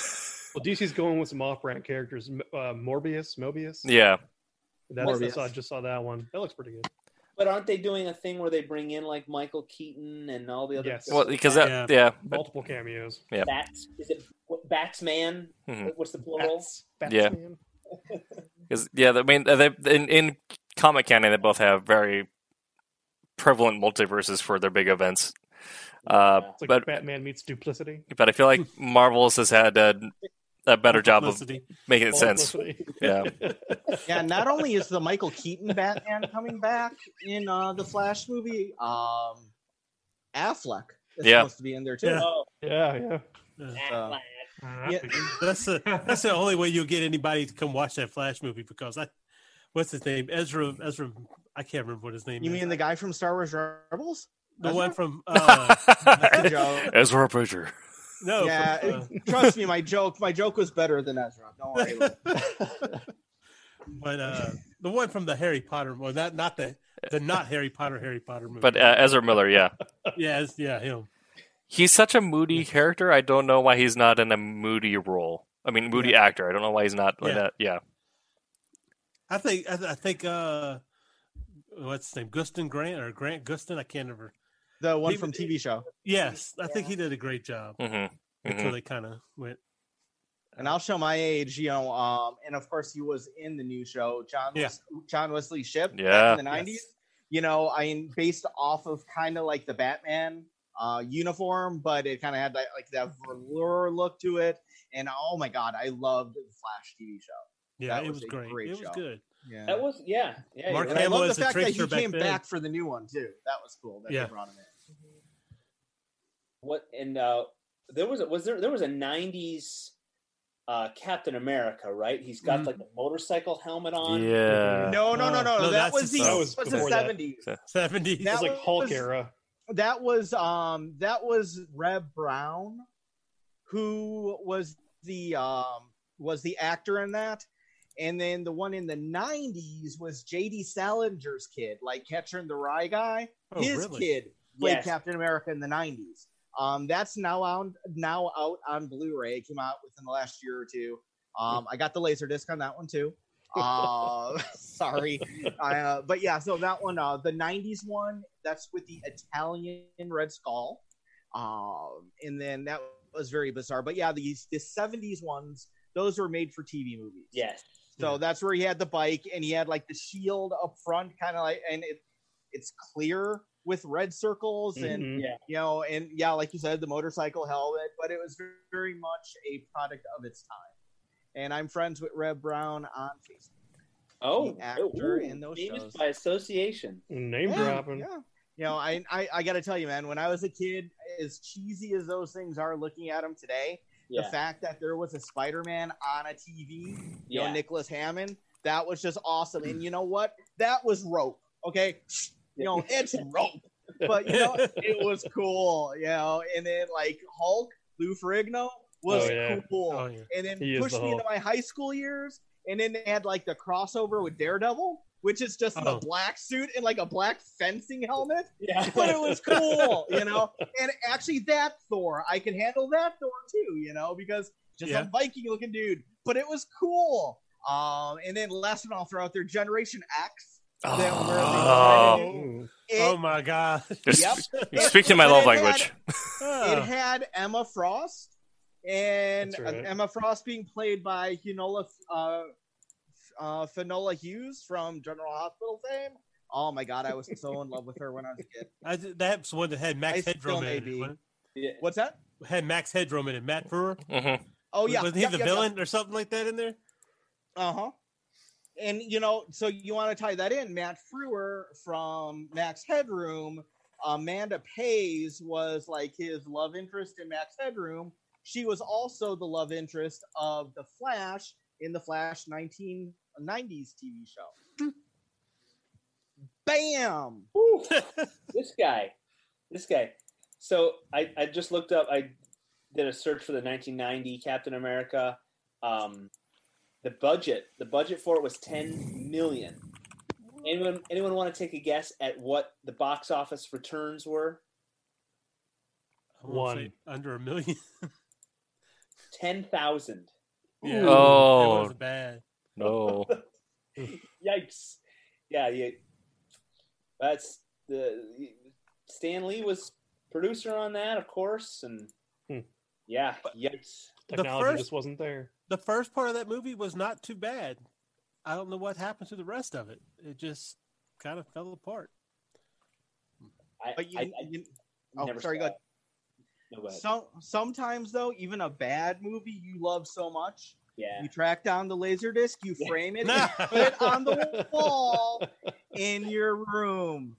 Well, DC's going with some off-brand characters. Uh, Morbius, Mobius. yeah, That's, Morbius. that's I just saw that one. That looks pretty good. But aren't they doing a thing where they bring in like Michael Keaton and all the other? Yes. well, because that, Yeah. yeah, but- Multiple cameos. yeah. Bats. Is it what- Batsman? Mhm. What's the plural? Bats, Bats Yeah. Because yeah, I mean, they, in in comic canon, they both have very prevalent multiverses for their big events. Uh, Yeah. It's like but Batman meets Duplicity. but I feel like Marvel's has had a, a better job of making it sense. Yeah. yeah, not only is the Michael Keaton Batman coming back in uh, the Flash movie, um, Affleck is Yeah. supposed to be in there too. Yeah. Oh, yeah, yeah. Yeah. that'd be good. That's the that's the only way you'll get anybody to come watch that Flash movie because I, what's his name? Ezra Ezra. I can't remember what his name is. you is. mean the guy from Star Wars Rebels? the Ezra? one from uh. Ezra Bridger. no? yeah, from, uh, trust me, my joke, my joke was better than Ezra. Don't worry. But uh, the one from the Harry Potter. Well, not not the the not Harry Potter Harry Potter movie. But uh, Ezra Miller, yeah, yeah, yeah, him. he's such a moody character. I don't know why he's not in a moody role. I mean, moody actor. I don't know why he's not like Yeah. that. Yeah. I think I, th- I think uh, what's his name? Gustin Grant or Grant Gustin? I can't remember. The one He- from TV show. Yes, I think he did a great job Mm-hmm. until they kind of went. And I'll show my age, you know. Um, and of course, he was in the new show, John Yeah. John Wesley Shipp, Yeah. in the nineties. You know, I mean, based off of kind of like the Batman uh, uniform, but it kind of had that, like that velour look to it. And oh my god, I loved the Flash TV show. Yeah, That it was was great. great It was good. Yeah. That was yeah, yeah. Mark you're I. Hamill love the a fact that he back came then. back for the new one too. That was cool. That Yeah. they brought him in. what and uh there was a was there there was a 90s uh Captain America, right? He's got Mhm. like a motorcycle helmet on. Yeah. No, no, no, no. no, that was the- the that that was was, the before that. seventies. Seventies. That was like Hulk was- era. that was um that was Reb Brown, who was the um was the actor in that, and then the one in the '90s was J.D. Salinger's kid, like Catcher in the Rye guy. Oh, His really? kid played Yes. Captain America in the '90s. Um, that's now out now out on Blu-ray. It came out within the last year or two. Um, I got the laser disc on that one too. Uh, sorry, I, uh, but yeah. So that one, uh, the '90s one, that's with the Italian Red Skull, um, and then that was very bizarre. But yeah, these the '70s ones, those were made for TV movies. Yes. So that's where he had the bike and he had like the shield up front, kind of like, and it it's clear with red circles and Mhm. Yeah. you know, and yeah, like you said, the motorcycle helmet, but it was very, very much a product of its time. And I'm friends with Reb Brown on Facebook. Oh, The actor ooh, in those famous shows. by association. Name yeah, dropping. Yeah. You know, I, I I got to tell you, man, when I was a kid, as cheesy as those things are, looking at them today, Yeah. the fact that there was a Spider-Man on a TV, you Yeah. know, Nicholas Hammond, that was just awesome. And you know what? That was rope. Okay, you know, it's rope, but you know, it was cool. You know, and then like Hulk, Lou Ferrigno was Oh, yeah. cool. Oh, yeah. And then He pushed the me into my high school years, and then they had like the crossover with Daredevil, which is just in Oh. a black suit and like a black fencing helmet Yeah. but it was cool, you know. And actually, that Thor, I can handle that Thor too, you know, because just Yeah. a Viking looking dude. But it was cool. Um, and then last one I'll throw out there, Generation X. That were the- Oh. It, Oh my god. Yep. you speak to my love it had- language. it had Emma Frost, and right. uh, Emma Frost being played by Finola, uh, uh, Finola Hughes from General Hospital fame. Oh my god, I was so in love with her when I was a kid. I, that's one that had Max I Headroom may in it. Yeah. What's that? Had Max Headroom in it. Matt Frewer. hmm Oh yeah, Wasn't he Yep, the yep, yep. villain or something like that in there? Uh huh. And you know, so you want to tie that in? Matt Frewer from Max Headroom. Amanda Pays was like his love interest in Max Headroom. She was also the love interest of the Flash in the Flash 1990s TV show. Bam! This guy, this guy. So I, I just looked up. I did a search for the 1990 Captain America. Um, the budget, the budget for it was 10 million. Anyone, anyone want to take a guess at what the box office returns were? One. Under a million. Ten thousand. yeah. Oh. It was bad. No. Yikes! Yeah, yeah. That's the Stan Lee was producer on that, of course, and Hmm. yeah, yikes. The Technology first- just wasn't there. The first part of that movie was not too bad. I don't know what happened to the rest of it. It just kind of fell apart. I, But you, I, I you oh, never sorry, go ahead. No, go ahead. Some sometimes though, even a bad movie you love so much, yeah. you track down the laser disc, you frame it, Nah. put it on the wall in your room.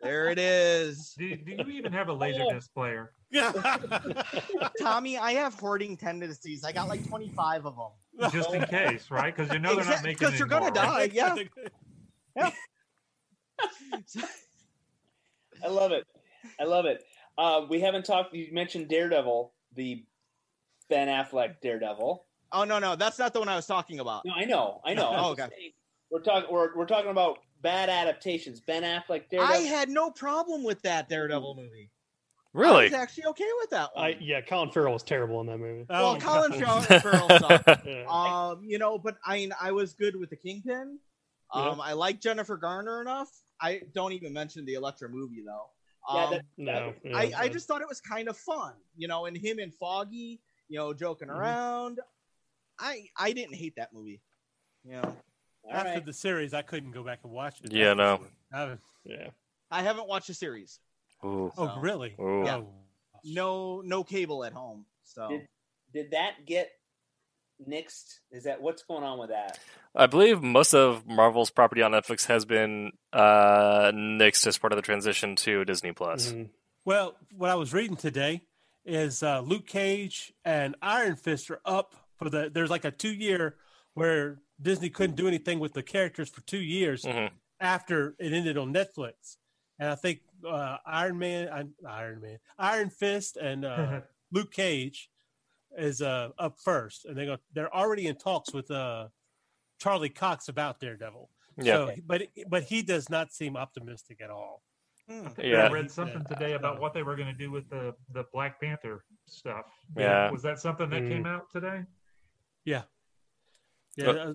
There it is. Do, do you even have a laser Oh. disc player? Tommy, I have hoarding tendencies. I got like 25 of them. Just in case, right? Because you know they're not Exact- making 'cause you're gonna anymore, right? die. yeah. I love it. I love it. Uh, we haven't talked. You mentioned Daredevil, the Ben Affleck Daredevil. Oh no, no, that's not the one I was talking about. No, I know, I know. Oh, okay. saying, We're talking. We're, we're talking about bad adaptations. Ben Affleck Daredevil. I had no problem with that Daredevil movie. Really? I was actually okay with that one. I yeah, Colin Farrell was terrible in that movie. well, Oh, Colin God. Farrell, Farrell sucked. Yeah. Um, you know, but I mean, I was good with the Kingpin. Yeah. Um, I like Jennifer Garner enough. I don't even mention the Elektra movie though. Yeah, Um, that- no, yeah, I, I just thought it was kind of fun, you know, and him and Foggy, you know, joking Mhm. around. I I didn't hate that movie. You know, All After right. the series, I couldn't go back and watch it. Yeah, no. I haven't- yeah. I haven't watched the series. Ooh. Oh, really? Ooh. Yeah. Oh. No, no cable at home. So Did, did that get nixed? Is that what's going on with that? I believe most of Marvel's property on Netflix has been uh, nixed as part of the transition to Disney Plus. Mhm. Well, what I was reading today is uh, Luke Cage and Iron Fist are up for the. There's like a two year where Disney couldn't do anything with the characters for two years Mhm. after it ended on Netflix, and I think uh, Iron Man, I- Iron Man, Iron Fist, and uh, Luke Cage is uh, up first, and they go. They're already in talks with uh, Charlie Cox about Daredevil. Yeah. So, but but he does not seem optimistic at all. hmm. Yeah. I read something today about what they were going to do with the the Black Panther stuff. Yeah. was that something that Mm. came out today? Yeah, Yeah. uh,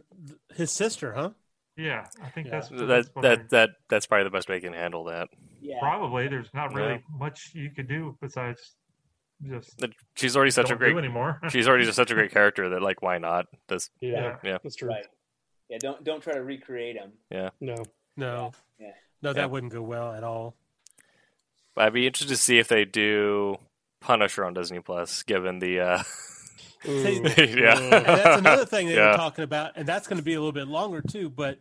his sister, huh? Yeah, I think Yeah. that's That that that that's probably the best way they can handle that. Yeah. probably. There's not really Yeah. much you could do besides just She's already such don't a great. do anymore. She's already just such a great character that like why not? That's Yeah, Yeah. that's true. Right. Yeah. Don't don't try to recreate him. Yeah, No, No, Yeah. no, that Yeah. wouldn't go well at all. I'd be interested to see if they do Punisher on Disney Plus, given the uh Ooh. yeah. That's another thing they Yeah. were talking about, and that's going to be a little bit longer too. But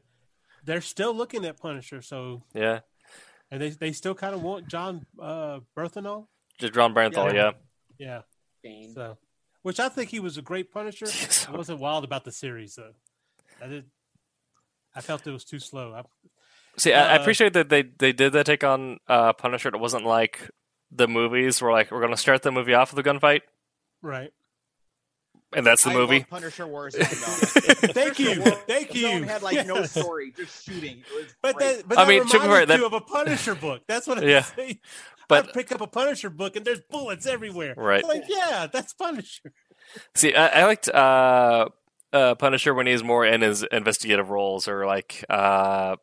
they're still looking at Punisher, so yeah. and they they still kind of want John uh, Berthenol. Just Jon Bernthal, yeah. Yeah, Bane. so which I think he was a great Punisher. Yes. I wasn't wild about the series though. I did. I felt it was too slow. I, See, I, I Uh, appreciate that they they did that take on uh, Punisher. It wasn't like the movies where like we're gonna start the movie off with a gunfight, right. And that's the I movie. Punisher Wars. Thank Thank you, thank you. Had like no story, just shooting. It was But great. that, but I mean, to be fair, reminded that- you of a Punisher book. That's what I'm Yeah. saying. But- I pick up a Punisher book and there's bullets everywhere. Right. It's like, yeah, that's Punisher. See, I, I liked uh, uh, Punisher when he's more in his investigative roles, or like uh,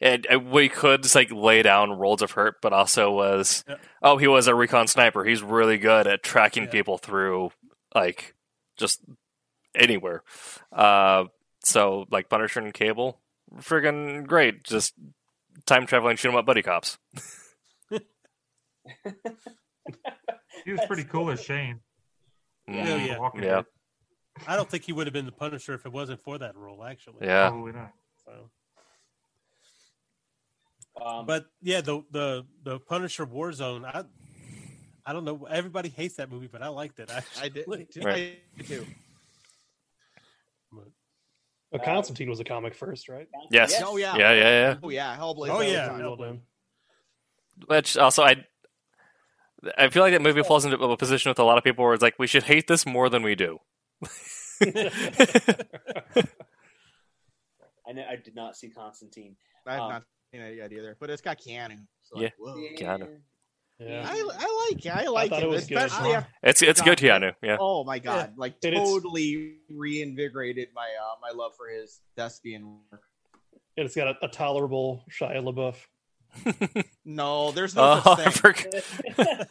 and, and we could just like lay down roles of hurt, but also was Yeah. oh he was a recon sniper. He's really good at tracking Yeah. people through like just anywhere. Uh, so like Punisher and Cable, friggin' great. Just time traveling, shoot 'em up, buddy cops. he was pretty cool as Shane. Mm, Oh, yeah. Walking yeah, Dead. I don't think he would have been the Punisher if it wasn't for that role, actually. yeah. Probably not. So. Um, But yeah, the the the Punisher Warzone, I I don't know. Everybody hates that movie, but I liked it. Actually. I did. Right. I did too. But Constantine was a comic first, right? Yes. Oh yeah. Yeah, yeah, yeah. Oh yeah. Hellblazer. Oh, yeah. time. Well. Which also I I feel like that movie falls into a position with a lot of people where it's like we should hate this more than we do. I know I did not see Constantine. I've Um, not seen it yet either, but it's got Keanu. So Yeah. like, whoa. Keanu. Yeah. I, I like I like thought him, it was good. especially after. It's it's good Keanu, yeah. Oh my god! Like And totally reinvigorated my uh, my love for his thespian work. And it's got a, a tolerable Shia LaBeouf. No, there's no such I thing. forgot.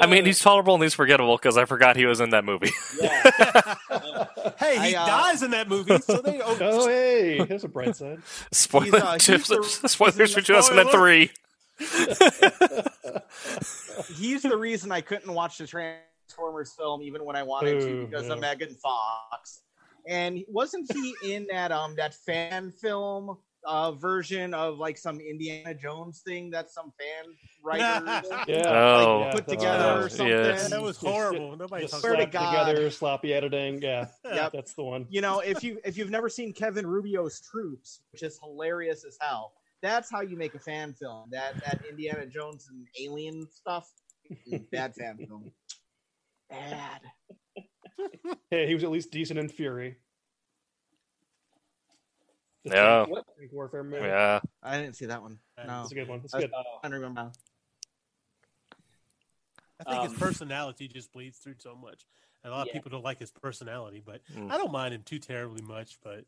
I mean, he's tolerable and he's forgettable because I forgot he was in that movie. Yeah. Hey, he I, uh, dies in that movie, so they. Oh, Oh, hey, here's a bright side. Spoiler, uh, he's the- spoilers for he's in 2003. The- He's the reason I couldn't watch the Transformers film even when I wanted to because yeah. of Megan Fox. And wasn't he in that um that fan film uh version of like some Indiana Jones thing that some fan writers Yeah. Oh, yeah, put together right. or Uh, something? yes. that was horrible. Nobody Just Swear to God. together, sloppy editing. Yeah, Yep. that's the one. you know, if you if you've never seen Kevin Rubio's Troops, which is hilarious as hell, that's how you make a fan film. That that Indiana Jones and alien stuff, bad fan film. Bad. Hey, he was at least decent in Fury. The Yeah. tank- tank warfare movie. Yeah. I didn't see that one. No, It's a good one. It's That's- good. I don't remember. I think his Um, personality just bleeds through so much. And a lot Yeah. of people don't like his personality, but Mm. I don't mind him too terribly much. But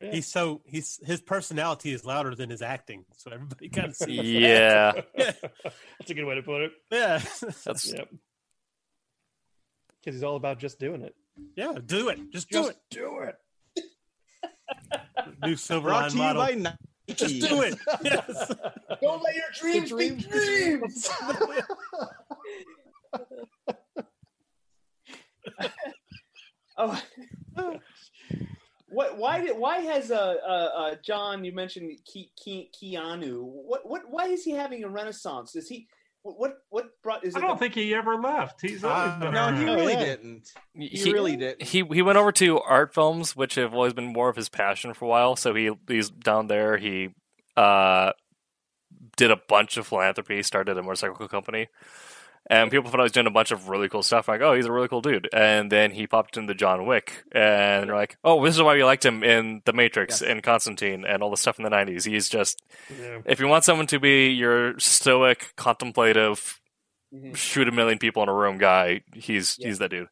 Yeah. he's so he's his personality is louder than his acting, so everybody kind of sees. Yeah. That's a good way to put it. yeah, That's Yep. Because he's all about just doing it. yeah. Do it, just do it. do it. New silver Brought line model. by Nike. Just do it. Yes. Don't let your dreams be dreams be dreams. Oh. What? Why did? Why has uh, uh, uh John? You mentioned Ke, Ke, Keanu. What? What? Why is he having a renaissance? Is he? What? What brought? Is I it? don't the- think he ever left. He's always been No, he really yeah. didn't. He, he, really did. he he went over to art films, which have always been more of his passion for a while. So he he's down there. He uh did a bunch of philanthropy, started a motorcycle company, and people thought I was doing a bunch of really cool stuff. Like, oh, he's a really cool dude. And then he popped into John Wick, and they're like, oh, this is why we liked him in The Matrix Yes. and Constantine and all the stuff in the '90s. He's just Yeah. if you want someone to be your stoic, contemplative, Mhm. shoot a million people in a room guy, he's Yeah. he's that dude.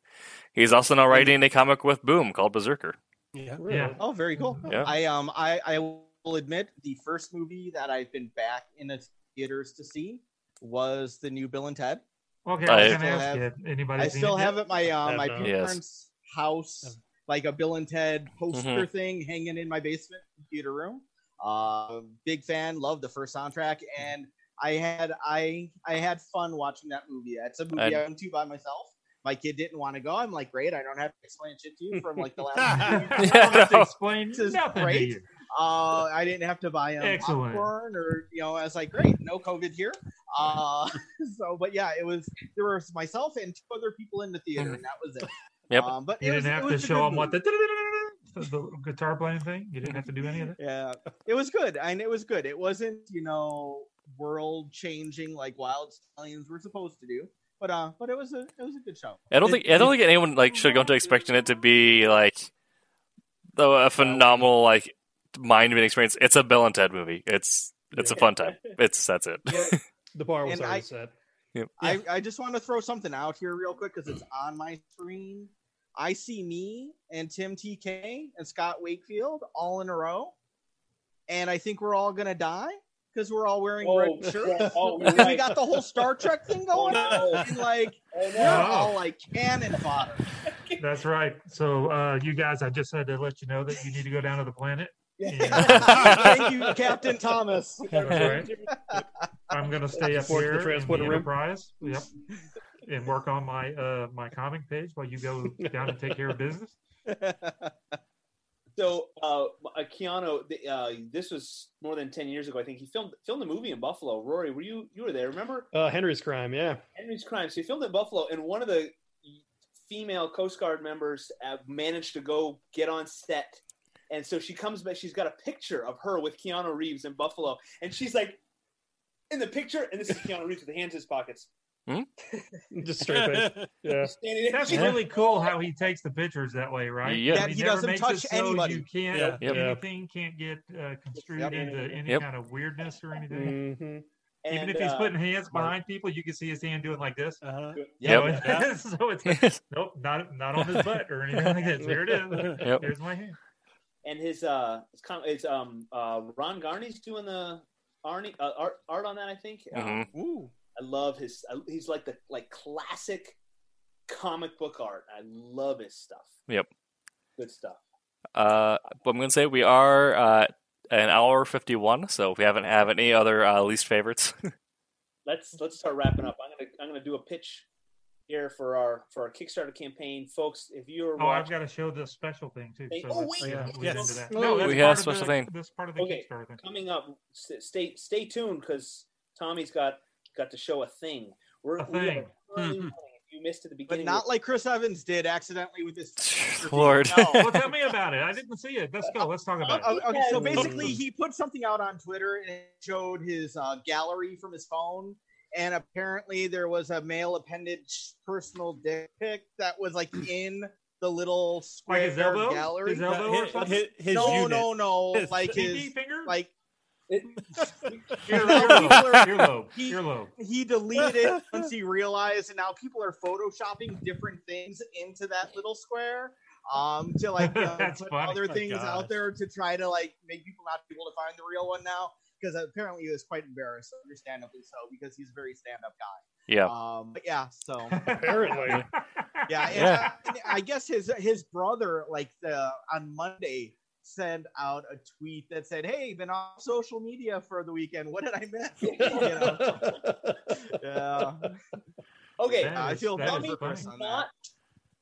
He's also now writing a comic with Boom called Berserker. Yeah. Yeah. Oh, very cool. Yeah. I um I I will admit the first movie that I've been back in the theaters to see was the new Bill and Ted. Okay, I- I was gonna still ask have- you. Anybody? I still it have yet? at my uh, Have my not. Yes. parents' house like a Bill and Ted poster Mhm. thing hanging in my basement computer room. Uh, big fan, love the first soundtrack, and I had I I had fun watching that movie. It's a movie And- I went to by myself. My kid didn't want to go. I'm like, great. I don't have to explain shit to you from like the last. I movie. don't to no. explain This is nothing great. Uh, I didn't have to buy um, Excellent. popcorn or you know, I was like, great, no COVID here. Uh, so, but yeah, it was there was myself and two other people in the theater, and that was it. Yep. Um, but You it didn't it have to was a show them what the, the guitar playing thing. You didn't have to do any of that. Yeah, it was good, and it was good. It wasn't you know world changing like Wyld Stallyns were supposed to do, but uh, but it was a it was a good show. I don't It- think I don't think anyone like should go into expecting it to be like the a phenomenal like mind bending experience. It's a Bill and Ted movie. It's it's a fun time. It's that's it. The bar was And already I- set. I, I just want to throw something out here real quick because it's on my screen. I see me and Tim TK and Scott Wakefield all in a row, and I think we're all gonna die because we're all wearing Oh, red shirts. oh, And we got the whole Star Trek thing going on, and like Oh, we're all like cannon fodder. That's right. So, uh, you guys, I just had to let you know that you need to go down to the planet. Thank you, Captain Thomas. That's right. I'm gonna stay up Support the here in the transporter room. Enterprise. Yep. And work on my uh my comic page while you go down and take care of business. So, uh, uh, Keanu, the, uh, this was more than ten years ago. I think he filmed filmed a movie in Buffalo. Rory, were you you were there? Remember Uh, Henry's crime, yeah. Henry's Crime? So he filmed in Buffalo, and one of the female Coast Guard members uh, managed to go get on set. And so she comes back. She's got a picture of her with Keanu Reeves in Buffalo, and she's like, in the picture, and this is Keanu Reeves with the hands in his pockets. Just straight face. Yeah. That's She's really cool how he takes the pictures that way, right? Yeah. That he never doesn't makes touch it so anybody. You can't Yeah. Yep. anything can't get uh, construed Yep. into any Yep. kind of weirdness or anything. hmm Even if he's uh, putting hands behind people, you can see his hand doing like this. Uh-huh. Yep. So, so it's like, nope, not not on his butt or anything like that. There it is. Yep. Here's my hand. and his uh it's kind of it's um uh Ron Garney's doing the Arnie uh, art art on that I think. Um, Mhm. Ooh. I love his. I, he's like the like classic comic book art. I love his stuff. Yep. Good stuff. Uh, but I'm gonna say we are uh, an hour fifty one. So if we haven't have any other uh, least favorites, Let's let's start wrapping up. I'm gonna I'm gonna do a pitch here for our for our Kickstarter campaign, folks. If you're Oh, I've got to show the special thing too. Hey, So oh, wait. uh, Yeah. lead Yes. that. Oh, No, we have of special the, thing. This part of the Okay. Kickstarter thing. coming up, stay stay tuned because Tommy's got got to show a thing. We're A we thing. currently running. If you missed at the beginning, But beginning, not like Chris Evans did accidentally with his. Lord. No. Well, tell me about it. I didn't see it. Let's go. Let's talk about it. Oh, okay, so basically, he put something out on Twitter and it showed his uh, gallery from his phone, and apparently there was a male appendage personal dick pic that was like in the little Like square his elbow? gallery. His elbow or his, something? his, his no, unit. no, no, His like his finger? like earlobe, he, earlobe. he deleted it once he realized, and now people are photoshopping different things into that little square um to like you know, put funny. other things out there to try to like make people not be able to find the real one now because apparently he was quite embarrassed understandably so because he's a very stand-up guy Yeah. um but yeah so Apparently. yeah, and, Yeah. uh, I guess his his brother, like the on Monday, sent out a tweet that said, "Hey, been off social media for the weekend. What did I miss?" You know? Yeah, Okay, That I is- feel that bad for funny. That. not.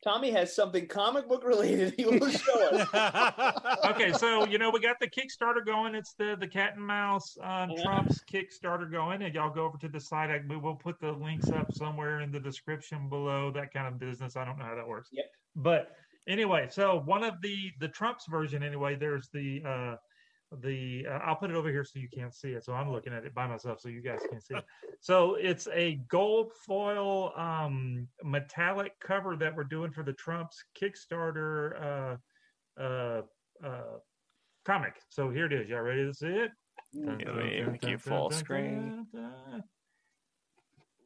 Tommy has something comic book related he will show us. okay, so you know we got the Kickstarter going. It's the the cat and mouse um, Yeah. Trump's Kickstarter going, and y'all go over to the site. I, we will put the links up somewhere in the description below. That kind of business. I don't know how that works. Yep. But anyway, so one of the the Trump's version anyway. There's the uh, the uh, I'll put it over here so you can't see it. So I'm looking at it by myself, so you guys can see it. So it's a gold foil um, metallic cover that we're doing for the Trump's Kickstarter uh, uh, uh, comic. So here it is. Y'all ready to see it? Dun, Yeah, dun, let me dun, make you full screen. dun, dun.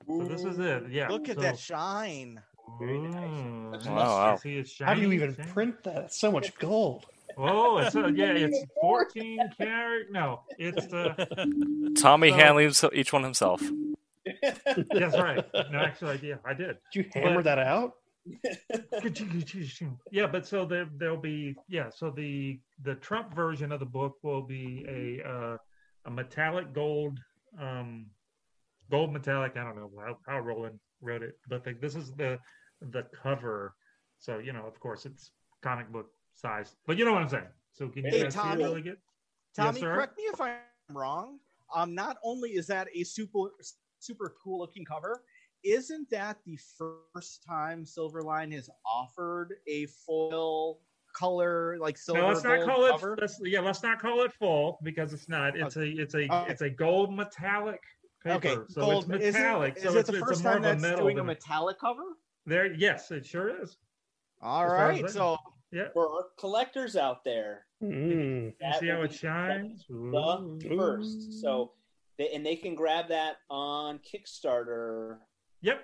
So this is it. Yeah. Look at so- that shine. Very nice. Ooh, wow. see How do you even shiny? print that? It's so much gold. Oh, it's a, yeah, it's 14 karat. No, it's uh, Tommy So- handles each one himself. that's right. No, actually, yeah, I did. Did you hammer But- that out? Yeah, but so there there'll be yeah. So the the Trump version of the book will be a uh, a metallic gold um gold metallic. I don't know how, how Roland wrote it, but the, this is the the cover. So you know, of course, it's comic book size, but you know what I'm saying. So can you Hey, guys Tommy. really good? Tommy, sir? correct me if I'm wrong. Um, not only is that a super super cool looking cover, isn't that the first time Silverline has offered a foil color like silver No, let's not call it. cover? Let's, yeah, let's not call it full because it's not. It's a it's a Okay. it's a gold metallic paper. Okay, so gold. it's Is it- metallic. Is so it it's, the it's first time that's doing a metallic cover? There, yes, it sure is. All as so Yeah. For our collectors out there, Mm. That see how it shines? the Ooh. first. So, they, and they can grab that on Kickstarter Yep.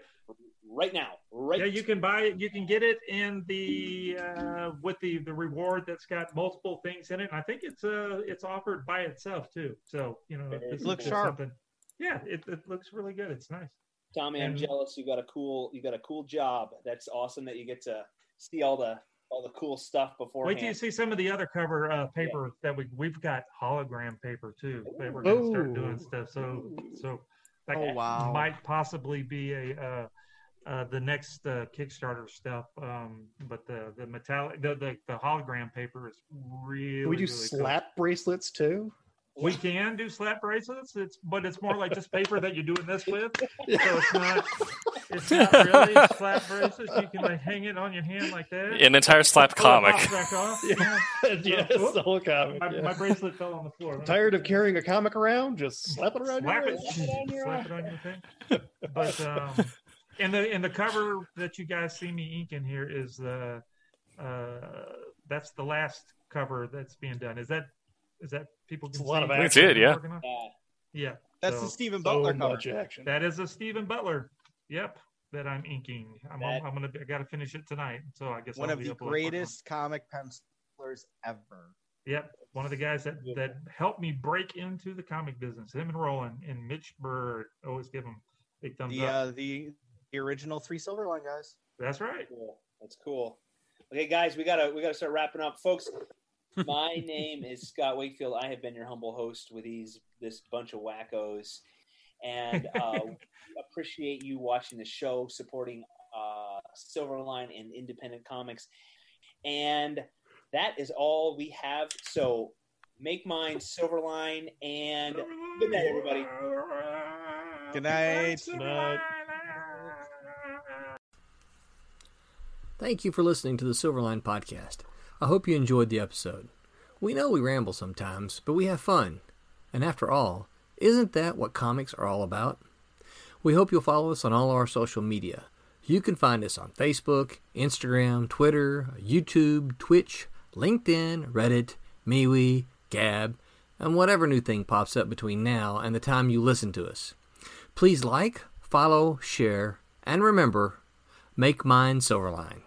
right now. Right. Yeah, you can buy it. You can get it in the uh, with the the reward that's got multiple things in it. And I think it's uh it's offered by itself too. So you know, It looks sharp. Something, yeah, it, it looks really good. It's nice. Tommy, I'm And- jealous. You got a cool. You got a cool job. That's awesome that you get to see all the all the cool stuff beforehand. Wait till you see some of the other cover uh, paper that we we've got hologram paper too that we're gonna start doing stuff. So so that Oh, wow. might possibly be a uh, uh, the next uh, Kickstarter stuff. Um, but the the metallic the, the the hologram paper is really Can we do really cool. slap bracelets too? We can do slap bracelets. It's but it's more like just paper that you're doing this with. So it's not it's not really slap bracelets. You can like hang it on your hand like that. An entire slap comic. back off. Yeah, yes, Whoop. the whole comic. My, yeah. my bracelet fell on the floor. Tired of carrying a comic around? Just slap it around slap your it, wrist. slap it on your thing. But um, and the and the cover that you guys see me inking here is the uh, that's the last cover that's being done. Is that is that people can It's a lot of action. we're yeah. Yeah. Yeah, that's so the Stephen So Butler cover. action. that is a Stephen Butler. Yep, that I'm inking. I'm That- I'm gonna I got to finish it tonight. So I guess One I'll of be the up a little quicker. greatest comic pencilers ever. Yep, one of the guys that that helped me break into the comic business. Him and Roland and Mitch Byrd. Always give him big thumbs The up. uh, the the original three Silverline guys. That's right. Cool. That's cool. Okay, guys, we gotta we gotta start wrapping up, folks. My name is Scott Wakefield. I have been your humble host with these this bunch of wackos, and uh, appreciate you watching the show, supporting uh, Silverline and independent comics, and that is all we have. So make mine Silverline, and good night, everybody. Good night. Night. Thank you for listening to the Silverline Podcast. I hope you enjoyed the episode. We know we ramble sometimes, but we have fun. And after all, isn't that what comics are all about? We hope you'll follow us on all our social media. You can find us on Facebook, Instagram, Twitter, YouTube, Twitch, LinkedIn, Reddit, MeWe, Gab, and whatever new thing pops up between now and the time you listen to us. Please like, follow, share, and remember, make mine Silverline.